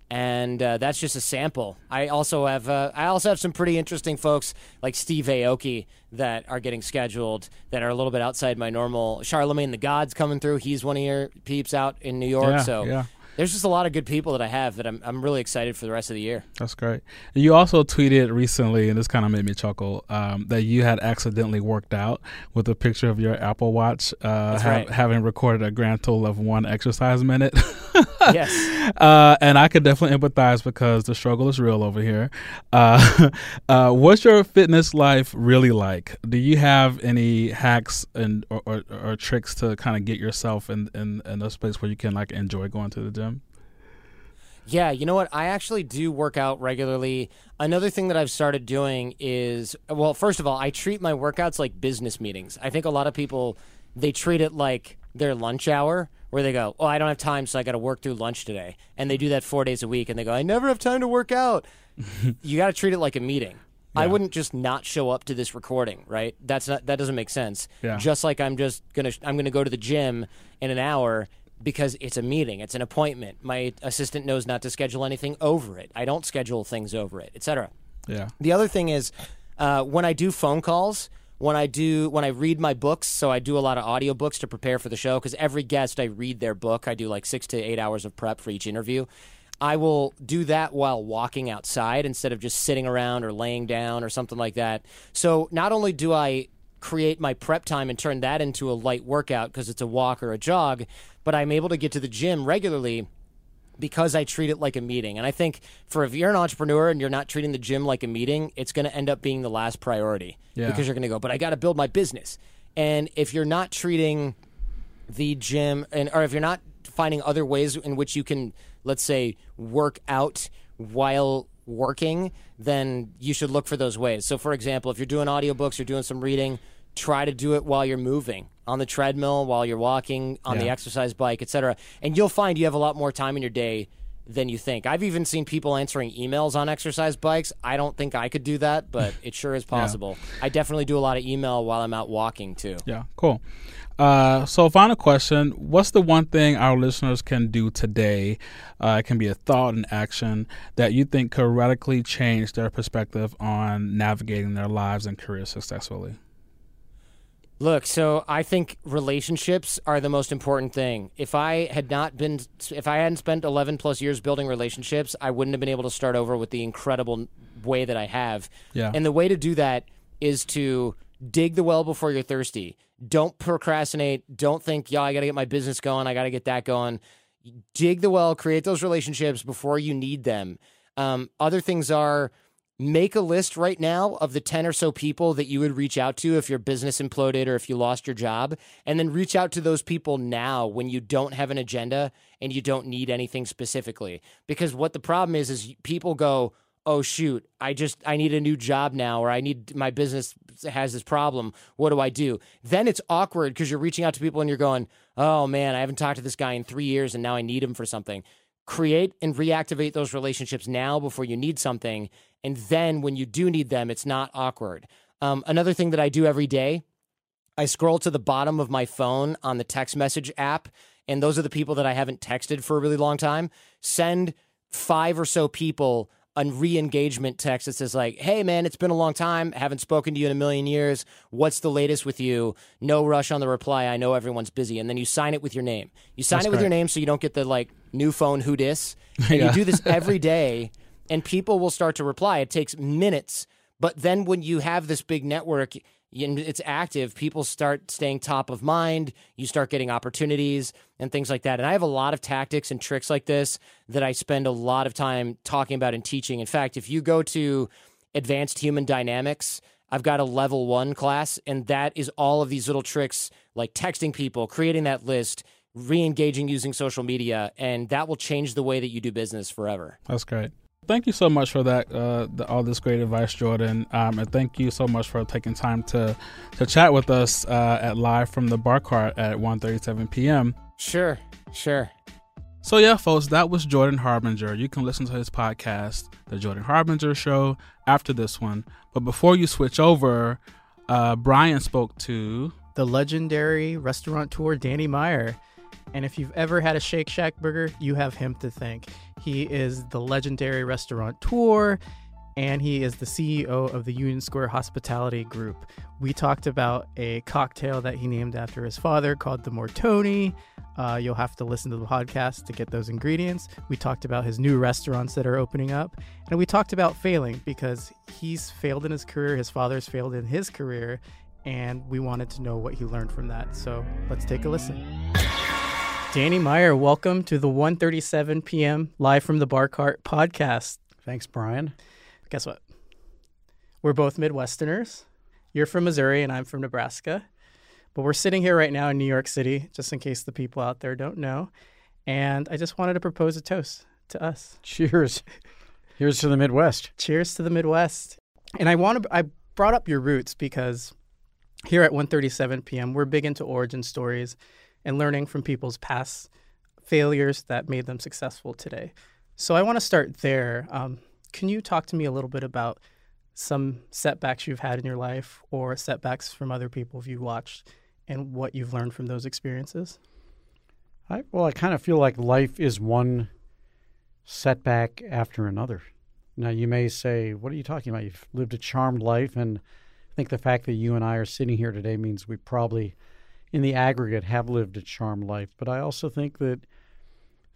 and uh, that's just a sample. I also have uh, I also have some pretty interesting folks like Steve Aoki that are getting scheduled that are a little bit outside my normal. Charlemagne the God's coming through. He's one of your peeps out in New York. Yeah, so yeah. There's just a lot of good people that I have that I'm I'm really excited for the rest of the year. That's great. And you also tweeted recently, and this kind of made me chuckle, um, that you had accidentally worked out with a picture of your Apple Watch, uh, ha- right. having recorded a grand total of one exercise minute. yes. uh, and I could definitely empathize because the struggle is real over here. Uh, uh, what's your fitness life really like? Do you have any hacks and or, or, or tricks to kind of get yourself in, in in a space where you can like enjoy going to the gym? Yeah, you know what? I actually do work out regularly. Another thing that I've started doing is well, first of all, I treat my workouts like business meetings. I think a lot of people they treat it like their lunch hour where they go, "Oh, I don't have time, so I got to work through lunch today." And they do that 4 days a week and they go, "I never have time to work out." you got to treat it like a meeting. I wouldn't just not show up to this recording, right? That's not that doesn't make sense. Yeah. Just like I'm just going to I'm going to go to the gym in an hour because it's a meeting, it's an appointment. My assistant knows not to schedule anything over it. I don't schedule things over it, etc. Yeah. The other thing is uh, when I do phone calls, when I do when I read my books, so I do a lot of audiobooks to prepare for the show because every guest I read their book. I do like 6 to 8 hours of prep for each interview. I will do that while walking outside instead of just sitting around or laying down or something like that. So not only do I create my prep time and turn that into a light workout because it's a walk or a jog, but I'm able to get to the gym regularly because I treat it like a meeting. And I think for if you're an entrepreneur and you're not treating the gym like a meeting, it's going to end up being the last priority Yeah. because you're going to go, but I got to build my business. And if you're not treating the gym and or if you're not finding other ways in which you can let's say work out while working then you should look for those ways so for example if you're doing audiobooks you're doing some reading try to do it while you're moving on the treadmill while you're walking on the exercise bike etc and you'll find you have a lot more time in your day than you think i've even seen people answering emails on exercise bikes i don't think i could do that but it sure is possible i definitely do a lot of email while i'm out walking too Yeah, cool. Uh, so, final question: What's the one thing our listeners can do today? Uh, it can be a thought and action that you think could radically change their perspective on navigating their lives and careers successfully. Look, so I think relationships are the most important thing. If I had not been, if I hadn't spent 11 plus years building relationships, I wouldn't have been able to start over with the incredible way that I have. Yeah. And the way to do that is to dig the well before you're thirsty. Don't procrastinate. Don't think, yeah, I got to get my business going. I got to get that going. Dig the well, create those relationships before you need them. Um, other things are make a list right now of the 10 or so people that you would reach out to if your business imploded or if you lost your job and then reach out to those people now when you don't have an agenda and you don't need anything specifically. Because what the problem is is people go oh shoot i just i need a new job now or i need my business has this problem. What do i do? Then it's awkward because you're reaching out to people and you're going oh man i haven't talked to this guy in three years and now i need him for something. Create and reactivate those relationships now before you need something and then when you do need them it's not awkward. Um, another thing that i do every day i scroll to the bottom of my phone on the text message app and those are the people that i haven't texted for a really long time send five or so people a re-engagement text that says like hey man it's been a long time. Haven't spoken to you in a million years. What's the latest with you? No rush on the reply. I know everyone's busy. And then you sign it with your name. You sign That's it with your name so you don't get the like new phone who dis. And Yeah. you do this every day and people will start to reply it takes minutes but then when you have this big network and it's active, people start staying top of mind. You start getting opportunities and things like that. And I have a lot of tactics and tricks like this that I spend a lot of time talking about and teaching. In fact, if you go to Advanced Human Dynamics, I've got a level one class, and that is all of these little tricks like texting people, creating that list, re engaging using social media, and that will change the way that you do business forever. That's great. Thank you so much for that, uh, the, all this great advice, Jordan. Um, and thank you so much for taking time to to chat with us uh, at live from the bar cart at 1.37 p.m. Sure, sure. So yeah, folks, that was Jordan Harbinger. You can listen to his podcast, The Jordan Harbinger Show, after this one. But before you switch over, uh, Brian spoke to the legendary restaurateur Danny Meyer. And if you've ever had a Shake Shack burger, you have him to thank. He is the legendary restaurateur and he is the CEO of the Union Square Hospitality Group. We talked about a cocktail that he named after his father called the Mortoni. Uh, you'll have to listen to the podcast to get those ingredients. We talked about his new restaurants that are opening up. And we talked about failing because he's failed in his career, his father's failed in his career, and we wanted to know what he learned from that. So let's take a listen. Danny Meyer, welcome to the 1:37 p.m. live from the Bar Cart podcast. Thanks, Brian. Guess what? We're both Midwesterners. You're from Missouri and I'm from Nebraska. But we're sitting here right now in New York City, just in case the people out there don't know. And I just wanted to propose a toast to us. Cheers. Here's to the Midwest. Cheers to the Midwest. And I want to I brought up your roots because here at 1:37 p.m. we're big into origin stories and learning from people's past failures that made them successful today. So I want to start there. Um, can you talk to me a little bit about some setbacks you've had in your life or setbacks from other people if you watched and what you've learned from those experiences? I, well, I kind of feel like life is one setback after another. Now, you may say, What are you talking about? You've lived a charmed life. And I think the fact that you and I are sitting here today means we probably, in the aggregate, have lived a charmed life. But I also think that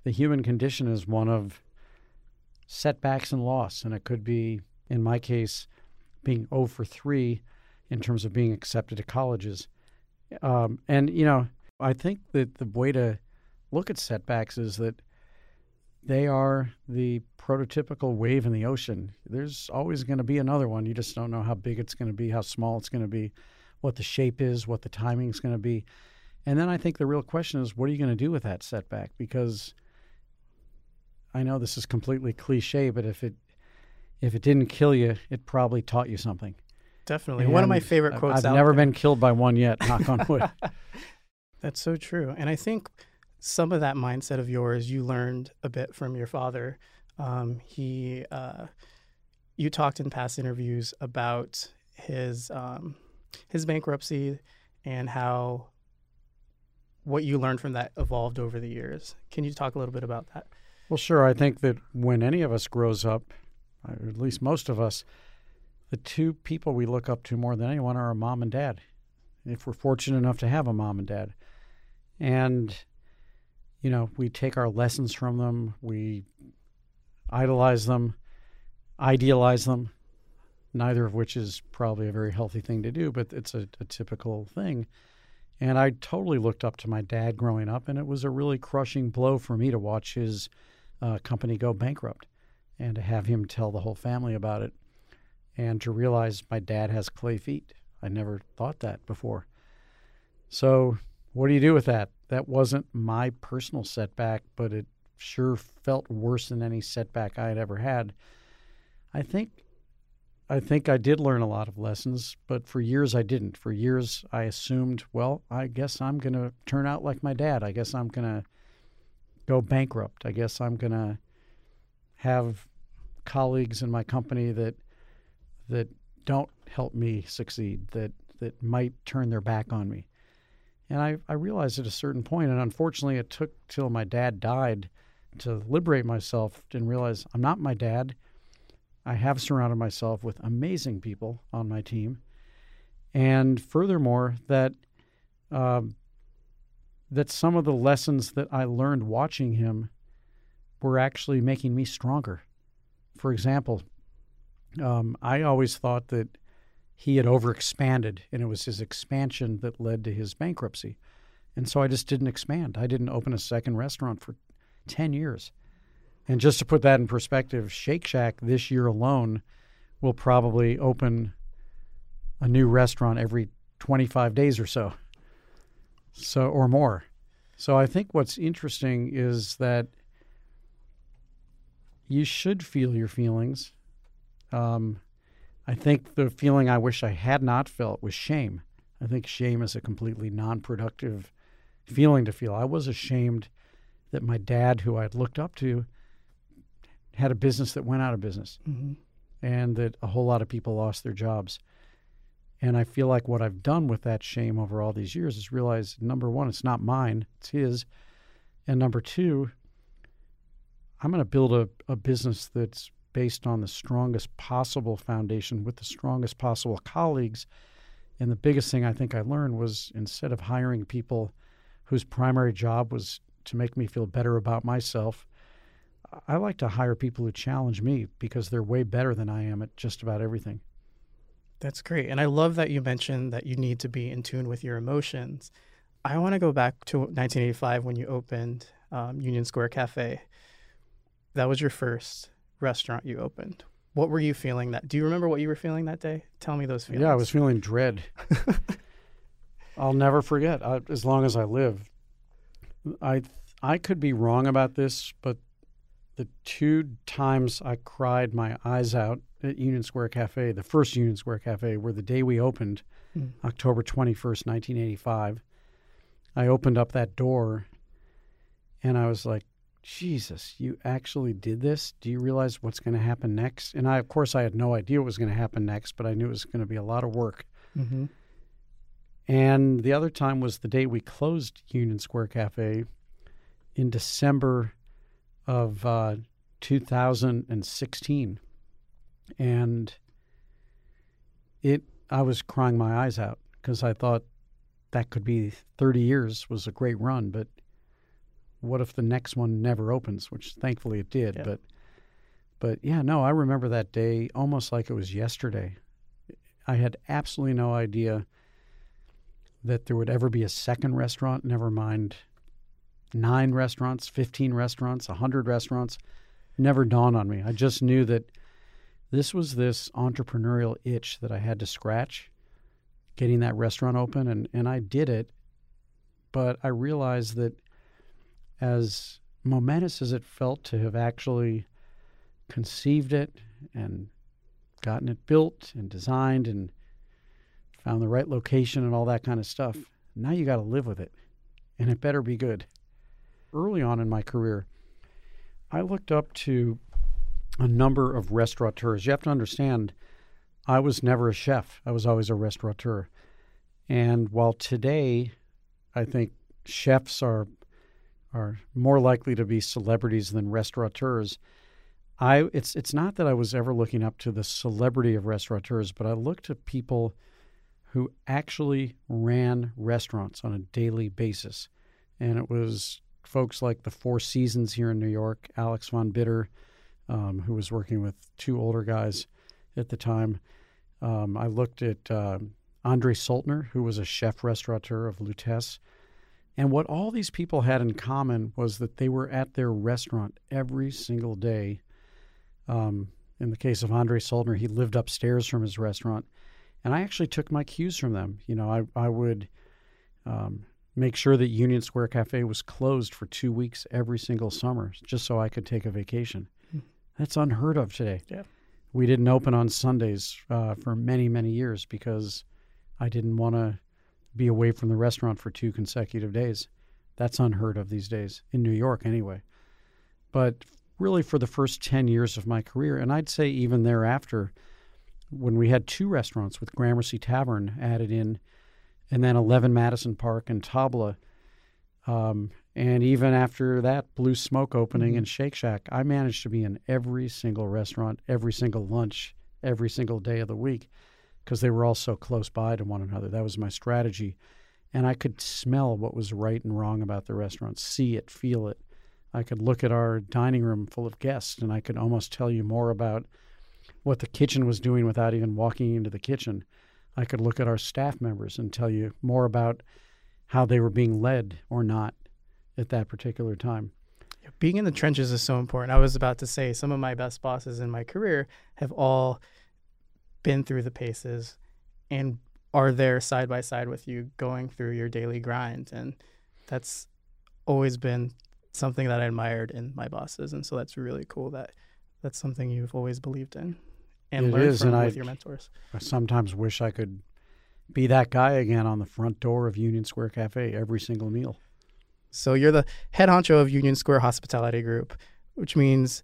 the human condition is one of setbacks and loss. And it could be, in my case, being 0 for 3 in terms of being accepted to colleges. Um, and, you know, I think that the way to look at setbacks is that they are the prototypical wave in the ocean. There's always going to be another one. You just don't know how big it's going to be, how small it's going to be, what the shape is, what the timing is going to be. And then I think the real question is what are you going to do with that setback? Because I know this is completely cliche, but if it if it didn't kill you, it probably taught you something. Definitely. One of my favorite quotes I've never there. been killed by one yet, knock on wood. That's so true. And I think some of that mindset of yours, you learned a bit from your father. Um, he, uh, you talked in past interviews about his um, his bankruptcy and how what you learned from that evolved over the years. Can you talk a little bit about that? Well, sure. I think that when any of us grows up, or at least most of us, the two people we look up to more than anyone are our mom and dad. if we're fortunate enough to have a mom and dad. And, you know, we take our lessons from them, we idolize them, idealize them, neither of which is probably a very healthy thing to do, but it's a, a typical thing. And I totally looked up to my dad growing up, and it was a really crushing blow for me to watch his uh, company go bankrupt and to have him tell the whole family about it and to realize my dad has clay feet. I never thought that before. So, what do you do with that? That wasn't my personal setback, but it sure felt worse than any setback I had ever had. I think I think I did learn a lot of lessons, but for years I didn't. For years I assumed, well, I guess I'm going to turn out like my dad. I guess I'm going to go bankrupt. I guess I'm going to have colleagues in my company that that don't help me succeed, that that might turn their back on me. And I, I realized at a certain point, and unfortunately it took till my dad died to liberate myself and realize I'm not my dad. I have surrounded myself with amazing people on my team, and furthermore, that um, that some of the lessons that I learned watching him were actually making me stronger. For example, um, I always thought that he had overexpanded, and it was his expansion that led to his bankruptcy. And so I just didn't expand. I didn't open a second restaurant for 10 years. And just to put that in perspective, Shake Shack this year alone will probably open a new restaurant every 25 days or so. So or more. So I think what's interesting is that you should feel your feelings. Um, I think the feeling I wish I had not felt was shame. I think shame is a completely non productive feeling to feel. I was ashamed that my dad, who I had looked up to, had a business that went out of business Mm-hmm. and that a whole lot of people lost their jobs. And I feel like what I've done with that shame over all these years is realize number one, it's not mine, it's his. And number two, I'm going to build a, a business that's based on the strongest possible foundation with the strongest possible colleagues. And the biggest thing I think I learned was instead of hiring people whose primary job was to make me feel better about myself, I like to hire people who challenge me because they're way better than I am at just about everything. That's great. And I love that you mentioned that you need to be in tune with your emotions. I want to go back to 1985 when you opened um, Union Square Cafe. That was your first restaurant you opened. What were you feeling that? Do you remember what you were feeling that day? Tell me those feelings. Yeah, I was feeling dread. I'll never forget I, as long as I live. I I could be wrong about this, but the two times I cried my eyes out at Union Square Cafe, the first Union Square Cafe, were the day we opened, Mm. October 21st, 1985. I opened up that door and I was like, Jesus, you actually did this? Do you realize what's going to happen next? And I, of course, I had no idea what was going to happen next, but I knew it was going to be a lot of work. Mm-hmm. And the other time was the day we closed Union Square Cafe in December of uh, 2016. And it, I was crying my eyes out because I thought that could be 30 years was a great run, but what if the next one never opens? Which thankfully it did. Yeah. But, but yeah, no, I remember that day almost like it was yesterday. I had absolutely no idea that there would ever be a second restaurant, never mind nine restaurants, 15 restaurants, 100 restaurants. Never dawned on me. I just knew that this was this entrepreneurial itch that I had to scratch, getting that restaurant open, and, and I did it. But I realized that as momentous as it felt to have actually conceived it and gotten it built and designed and found the right location and all that kind of stuff. Now you got to live with it, and it better be good. Early on in my career, I looked up to a number of restaurateurs. You have to understand, I was never a chef, I was always a restaurateur. And while today, I think chefs are are more likely to be celebrities than restaurateurs. I it's it's not that I was ever looking up to the celebrity of restaurateurs, but I looked to people who actually ran restaurants on a daily basis. And it was folks like the Four Seasons here in New York, Alex von Bidder, um, who was working with two older guys at the time. Um, I looked at uh, Andre Soltner, who was a chef restaurateur of Lutece. And what all these people had in common was that they were at their restaurant every single day. Um, in the case of Andre Soltner, he lived upstairs from his restaurant. And I actually took my cues from them. You know, I, I would um, make sure that Union Square Cafe was closed for two weeks every single summer just so I could take a vacation. Hmm. That's unheard of today. Yeah. We didn't open on Sundays uh, for many, many years because I didn't want to be away from the restaurant for two consecutive days. That's unheard of these days, in New York anyway. But really, for the first 10 years of my career, and I'd say even thereafter, when we had two restaurants with Gramercy Tavern added in, and then 11 Madison Park and Tabla, um, and even after that Blue Smoke opening Mm-hmm. and Shake Shack, I managed to be in every single restaurant, every single lunch, every single day of the week because they were all so close by to one another. That was my strategy. And I could smell what was right and wrong about the restaurant, see it, feel it. I could look at our dining room full of guests and I could almost tell you more about what the kitchen was doing without even walking into the kitchen. I could look at our staff members and tell you more about how they were being led or not at that particular time. being in the trenches is so important. I was about to say some of my best bosses in my career have all been through the paces and are there side by side with you going through your daily grind and that's always been something that I admired in my bosses and so that's really cool that that's something you've always believed in and It learned is, from and with I- your mentors. I sometimes wish I could be that guy again on the front door of Union Square Cafe every single meal. So you're the head honcho of Union Square Hospitality Group, which means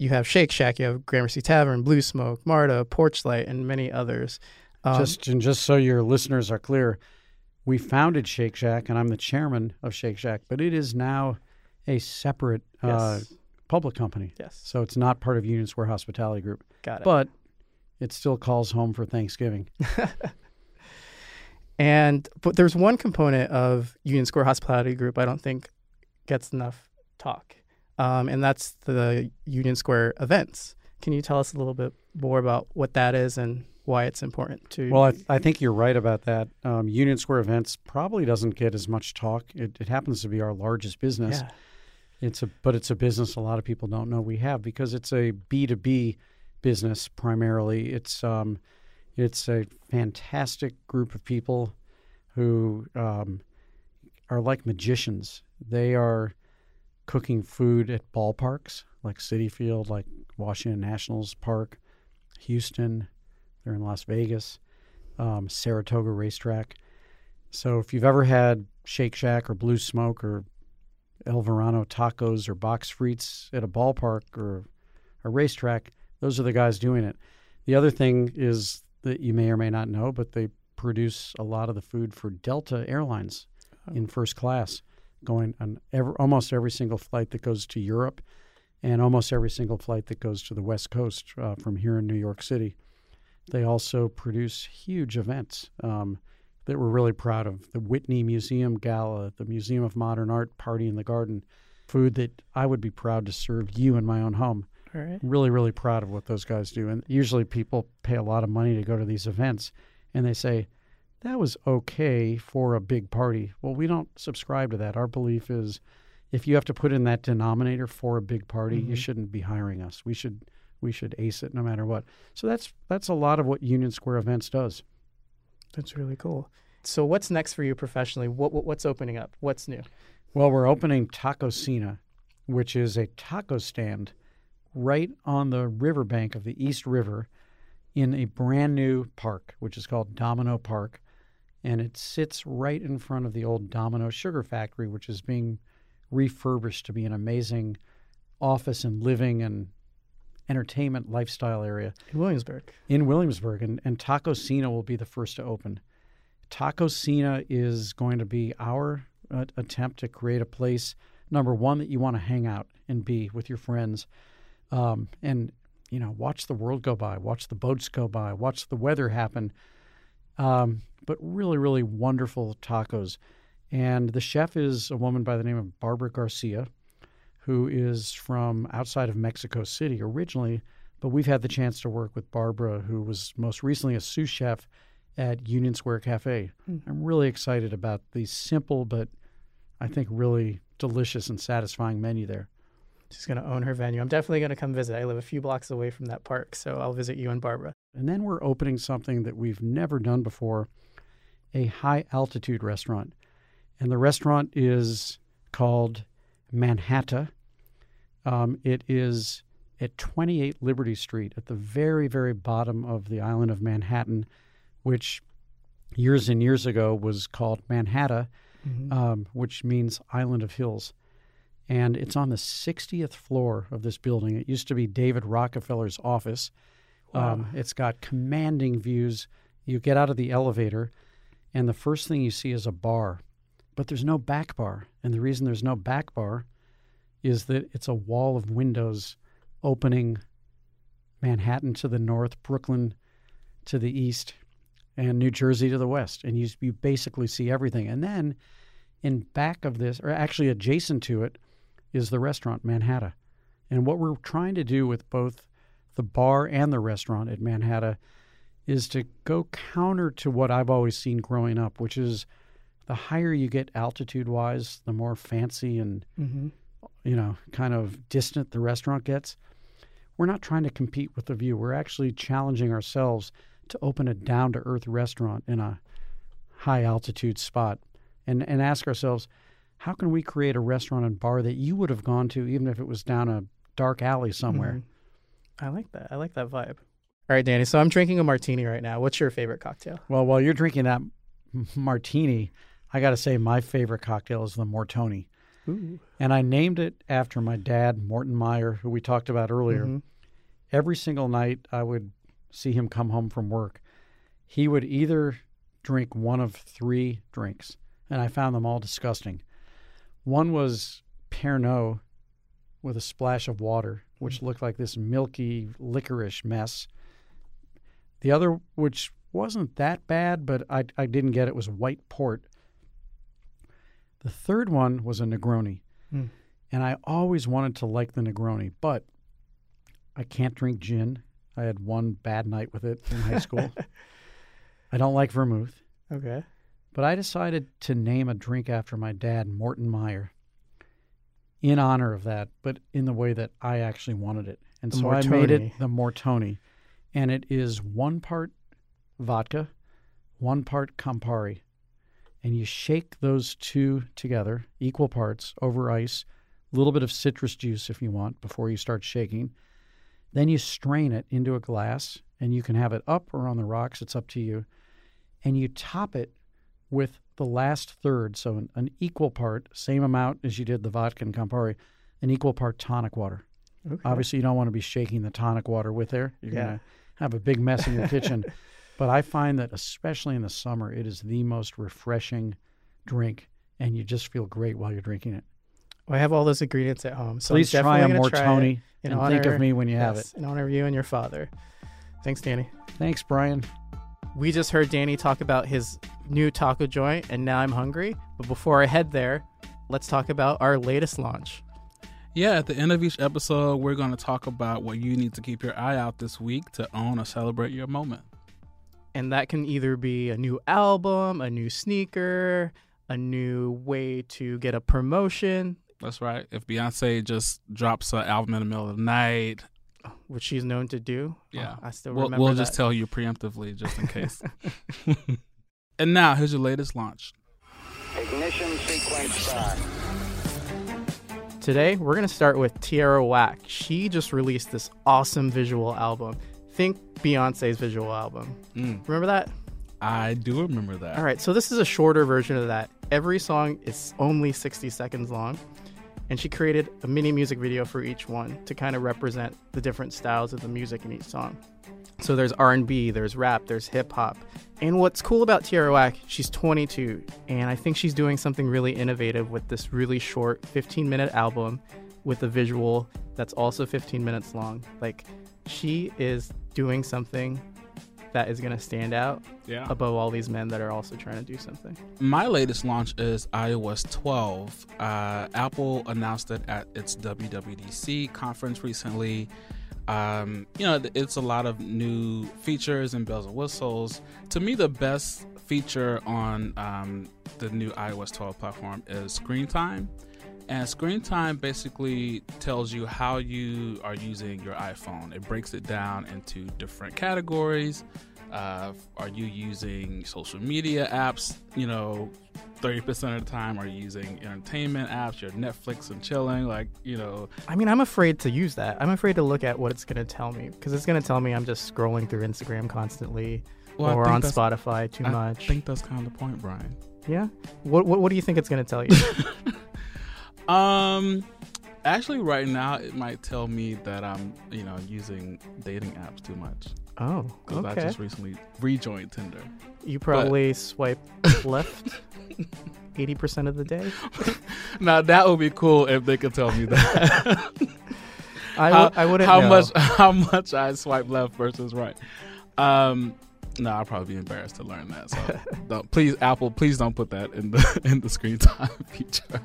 you have Shake Shack, you have Gramercy Tavern, Blue Smoke, Marta, Porchlight, and many others. Um, just and just so your listeners are clear, we founded Shake Shack, and I'm the chairman of Shake Shack, but it is now a separate uh, public company, yes, so it's not part of Union Square Hospitality Group, got it. but it still calls home for Thanksgiving. and but there's one component of Union Square Hospitality Group I don't think gets enough talk, um, and that's the Union Square events. Can you tell us a little bit more about what that is and why it's important to? Well, I, I think you're right about that. Um, Union Square Events probably doesn't get as much talk. It, it happens to be our largest business. yeah, It's a but it's a business a lot of people don't know we have because it's a B two B business primarily. It's um, it's a fantastic group of people who um, are like magicians. They are cooking food at ballparks like Citi Field, like Washington Nationals Park, Houston. They're in Las Vegas, um, Saratoga Racetrack. So if you've ever had Shake Shack or Blue Smoke or El Verano tacos or box frites at a ballpark or a racetrack, those are the guys doing it. The other thing is that you may or may not know, but they produce a lot of the food for Delta Airlines in first class, going on every, almost every single flight that goes to Europe and almost every single flight that goes to the West Coast uh, from here in New York City. They also produce huge events um, that we're really proud of. The Whitney Museum Gala, the Museum of Modern Art Party in the Garden, food that I would be proud to serve you in my own home. all right. Really, really proud of what those guys do. And usually people pay a lot of money to go to these events and they say, that was okay for a big party. Well, we don't subscribe to that. Our belief is if you have to put in that denominator for a big party, you Mhm. shouldn't be hiring us. We should we should ace it no matter what. So that's that's a lot of what Union Square Events does. That's really cool. So what's next for you professionally? What, what what's opening up? What's new? Well, we're opening Tacocina, which is a taco stand right on the riverbank of the East River in a brand new park, which is called Domino Park. And it sits right in front of the old Domino Sugar Factory, which is being refurbished to be an amazing office and living and entertainment lifestyle area In Williamsburg. in Williamsburg, and, and Tacocina will be the first to open. Tacocina is going to be our uh, attempt to create a place, number one, that you want to hang out and be with your friends, um, and you know, watch the world go by, watch the boats go by, watch the weather happen. Um, but really, really wonderful tacos. And the chef is a woman by the name of Barbara Garcia, who is from outside of Mexico City originally. But we've had the chance to work with Barbara, who was most recently a sous chef at Union Square Cafe. I'm really excited about the simple but I think really delicious and satisfying menu there. She's going to own her venue. I'm definitely going to come visit. I live a few blocks away from that park, so I'll visit you and Barbara. And then we're opening something that we've never done before a high altitude restaurant. And the restaurant is called Manhatta. Um, it is at 28 Liberty Street at the very, very bottom of the island of Manhattan, which years and years ago was called Manhatta, um, which means Island of Hills. And it's on the 60th floor of this building. It used to be David Rockefeller's office. Um, it's got commanding views. You get out of the elevator, and the first thing you see is a bar, but there's no back bar. And the reason there's no back bar is that it's a wall of windows opening Manhattan to the north, Brooklyn to the east, and New Jersey to the west. And you, you basically see everything. And then in back of this, or actually adjacent to it, is the restaurant Manhatta. And what we're trying to do with both the bar and the restaurant at Manhatta is to go counter to what I've always seen growing up, which is the higher you get altitude wise, the more fancy and Mm-hmm. you know kind of distant the restaurant gets. We're not trying to compete with the view. We're actually challenging ourselves to open a down to earth restaurant in a high altitude spot and, and ask ourselves, how can we create a restaurant and bar that you would have gone to even if it was down a dark alley somewhere? I like that. I like that vibe. All right, Danny. So I'm drinking a martini right now. What's your favorite cocktail? Well, while you're drinking that martini, I got to say my favorite cocktail is the Mortoni. Ooh. And I named it after my dad, Morton Meyer, who we talked about earlier. Mhm. Every single night I would see him come home from work. He would either drink one of three drinks, and I found them all disgusting. One was Pernod with a splash of water, which looked like this milky licorice mess. The other, which wasn't that bad, but I, I didn't get it, was white port. The third one was a Negroni. Hmm. And I always wanted to like the Negroni, but I can't drink gin. I had one bad night with it in high school. I don't like vermouth. Okay. But I decided to name a drink after my dad, Morton Meyer, in honor of that, but in the way that I actually wanted it. And The so I made it Mortoni. the Mortoni. And it is one part vodka, one part Campari. And you shake those two together, equal parts, over ice, a little bit of citrus juice if you want before you start shaking. Then you strain it into a glass, and you can have it up or on the rocks. It's up to you. And you top it with the last third, so an, an equal part, same amount as you did the vodka and Campari, an equal part tonic water. Okay. Obviously, you don't want to be shaking the tonic water with there. You're Yeah. going to have a big mess in your kitchen. But I find that, especially in the summer, it is the most refreshing drink, and you just feel great while you're drinking it. Well, I have all those ingredients at home, so Please I'm try a definitely gonna try Mortoni and think of me when you have it. in honor of you and your father. Thanks, Danny. Thanks, Brian. We just heard Danny talk about his new taco joint, and now I'm hungry. But before I head there, let's talk about our latest launch. Yeah, at the end of each episode, we're going to talk about what you need to keep your eye out this week to own or celebrate your moment. And that can either be a new album, a new sneaker, a new way to get a promotion, That's right. If Beyonce just drops an album in the middle of the night, which she's known to do. Yeah. Oh, I still we'll, remember we'll that. just tell you preemptively just in case. and now, here's your latest launch. Ignition sequence start. Today, we're going to start with Tierra Whack. She just released this awesome visual album. Think Beyonce's visual album. Mm, Remember that? I do remember that. All right, so this is a shorter version of that. Every song is only 60 seconds long, and she created a mini music video for each one to kind of represent the different styles of the music in each song. So there's R&B, there's rap, there's hip hop. And what's cool about Tierra Whack, she's 22, and I think she's doing something really innovative with this really short 15-minute album with a visual that's also 15 minutes long. Like she is doing something that is going to stand out Yeah. above all these men that are also trying to do something? My latest launch is iOS 12. Uh, Apple announced it at its WWDC conference recently. Um, you know, it's a lot of new features and bells and whistles. To me, the best feature on um, the new iOS 12 platform is screen time. And screen time basically tells you how you are using your iPhone. It breaks it down into different categories. Uh, are you using social media apps? You know, 30% of the time are you using entertainment apps, your Netflix and chilling, like, you know, I mean, I'm afraid to use that. I'm afraid to look at what it's going to tell me because it's going to tell me I'm just scrolling through Instagram constantly Well, or on Spotify too I much. I think that's kind of the point, Brian. yeah. What, what What do you think it's going to tell you? Um, actually, right now it might tell me that I'm, you know, using dating apps too much oh, because I just recently rejoined Tinder. You probably swipe left 80% of the day. Now that would be cool if they could tell me that. I, how, w- I wouldn't how know. much how much I swipe left versus right. Um, no, I'll probably be embarrassed to learn that. So don't, please, Apple, please don't put that in the in the screen time feature.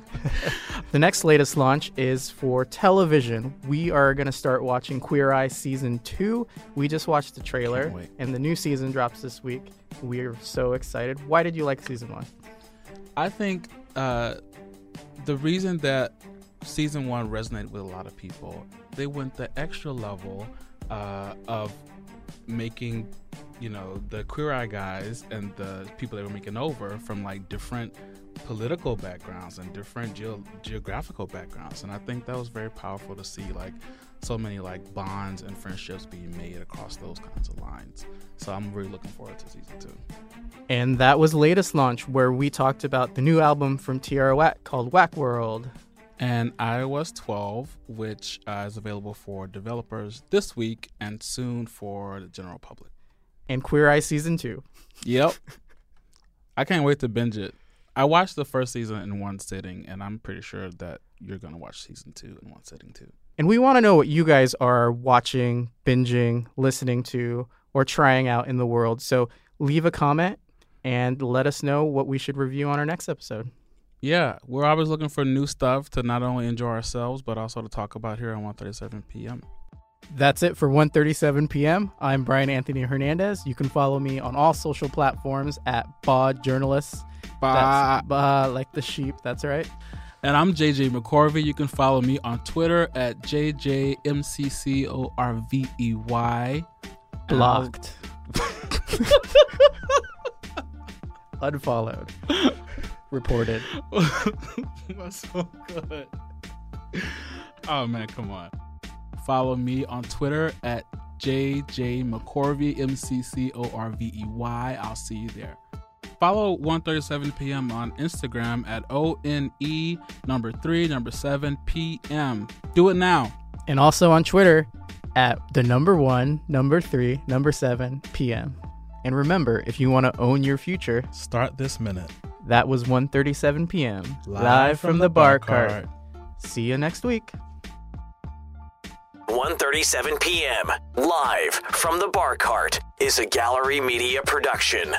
The next latest launch is for television. We are going to start watching Queer Eye season 2. We just watched the trailer and the new season drops this week. We are so excited. Why did you like season 1? I think uh, the reason that season one resonated with a lot of people, they went the extra level uh, of making, you know, the Queer Eye guys and the people they were making over from like different political backgrounds and different geo- geographical backgrounds, and I think that was very powerful to see like so many like bonds and friendships being made across those kinds of lines. So I'm really looking forward to season two. And that was latest launch where we talked about the new album from Whack called Whack World. And iOS 12, which uh, is available for developers this week and soon for the general public. And Queer Eye season 2. Yep. I can't wait to binge it. I watched the first season in one sitting, and I'm pretty sure that you're going to watch season two in one sitting too. And we want to know what you guys are watching, binging, listening to, or trying out in the world. So leave a comment and let us know what we should review on our next episode. Yeah, we're always looking for new stuff to not only enjoy ourselves, but also to talk about here on 137 p.m. That's it for 1:37 p.m. I'm Brian Anthony Hernandez. You can follow me on all social platforms at Bod Journalists. Bye. That's Ba like the sheep. That's right. And I'm JJ McCorvey. You can follow me on Twitter at JJMCCORVEY. And I'll- Blocked. Unfollowed. Reported. That's so good. Oh man, come on. Follow me on Twitter at JJ McCorvey, M C C O R V E Y. I'll see you there. Follow 1:37 p.m. on Instagram at O N E number three number seven p.m. Do it now. And also on Twitter at the number one, number three, number seven p.m. And remember, if you want to own your future, Start this minute. That was 1:37 p.m. Live, from, the bar cart. See you next week. 1:37 p.m. live from the bar cart is a gallery media production.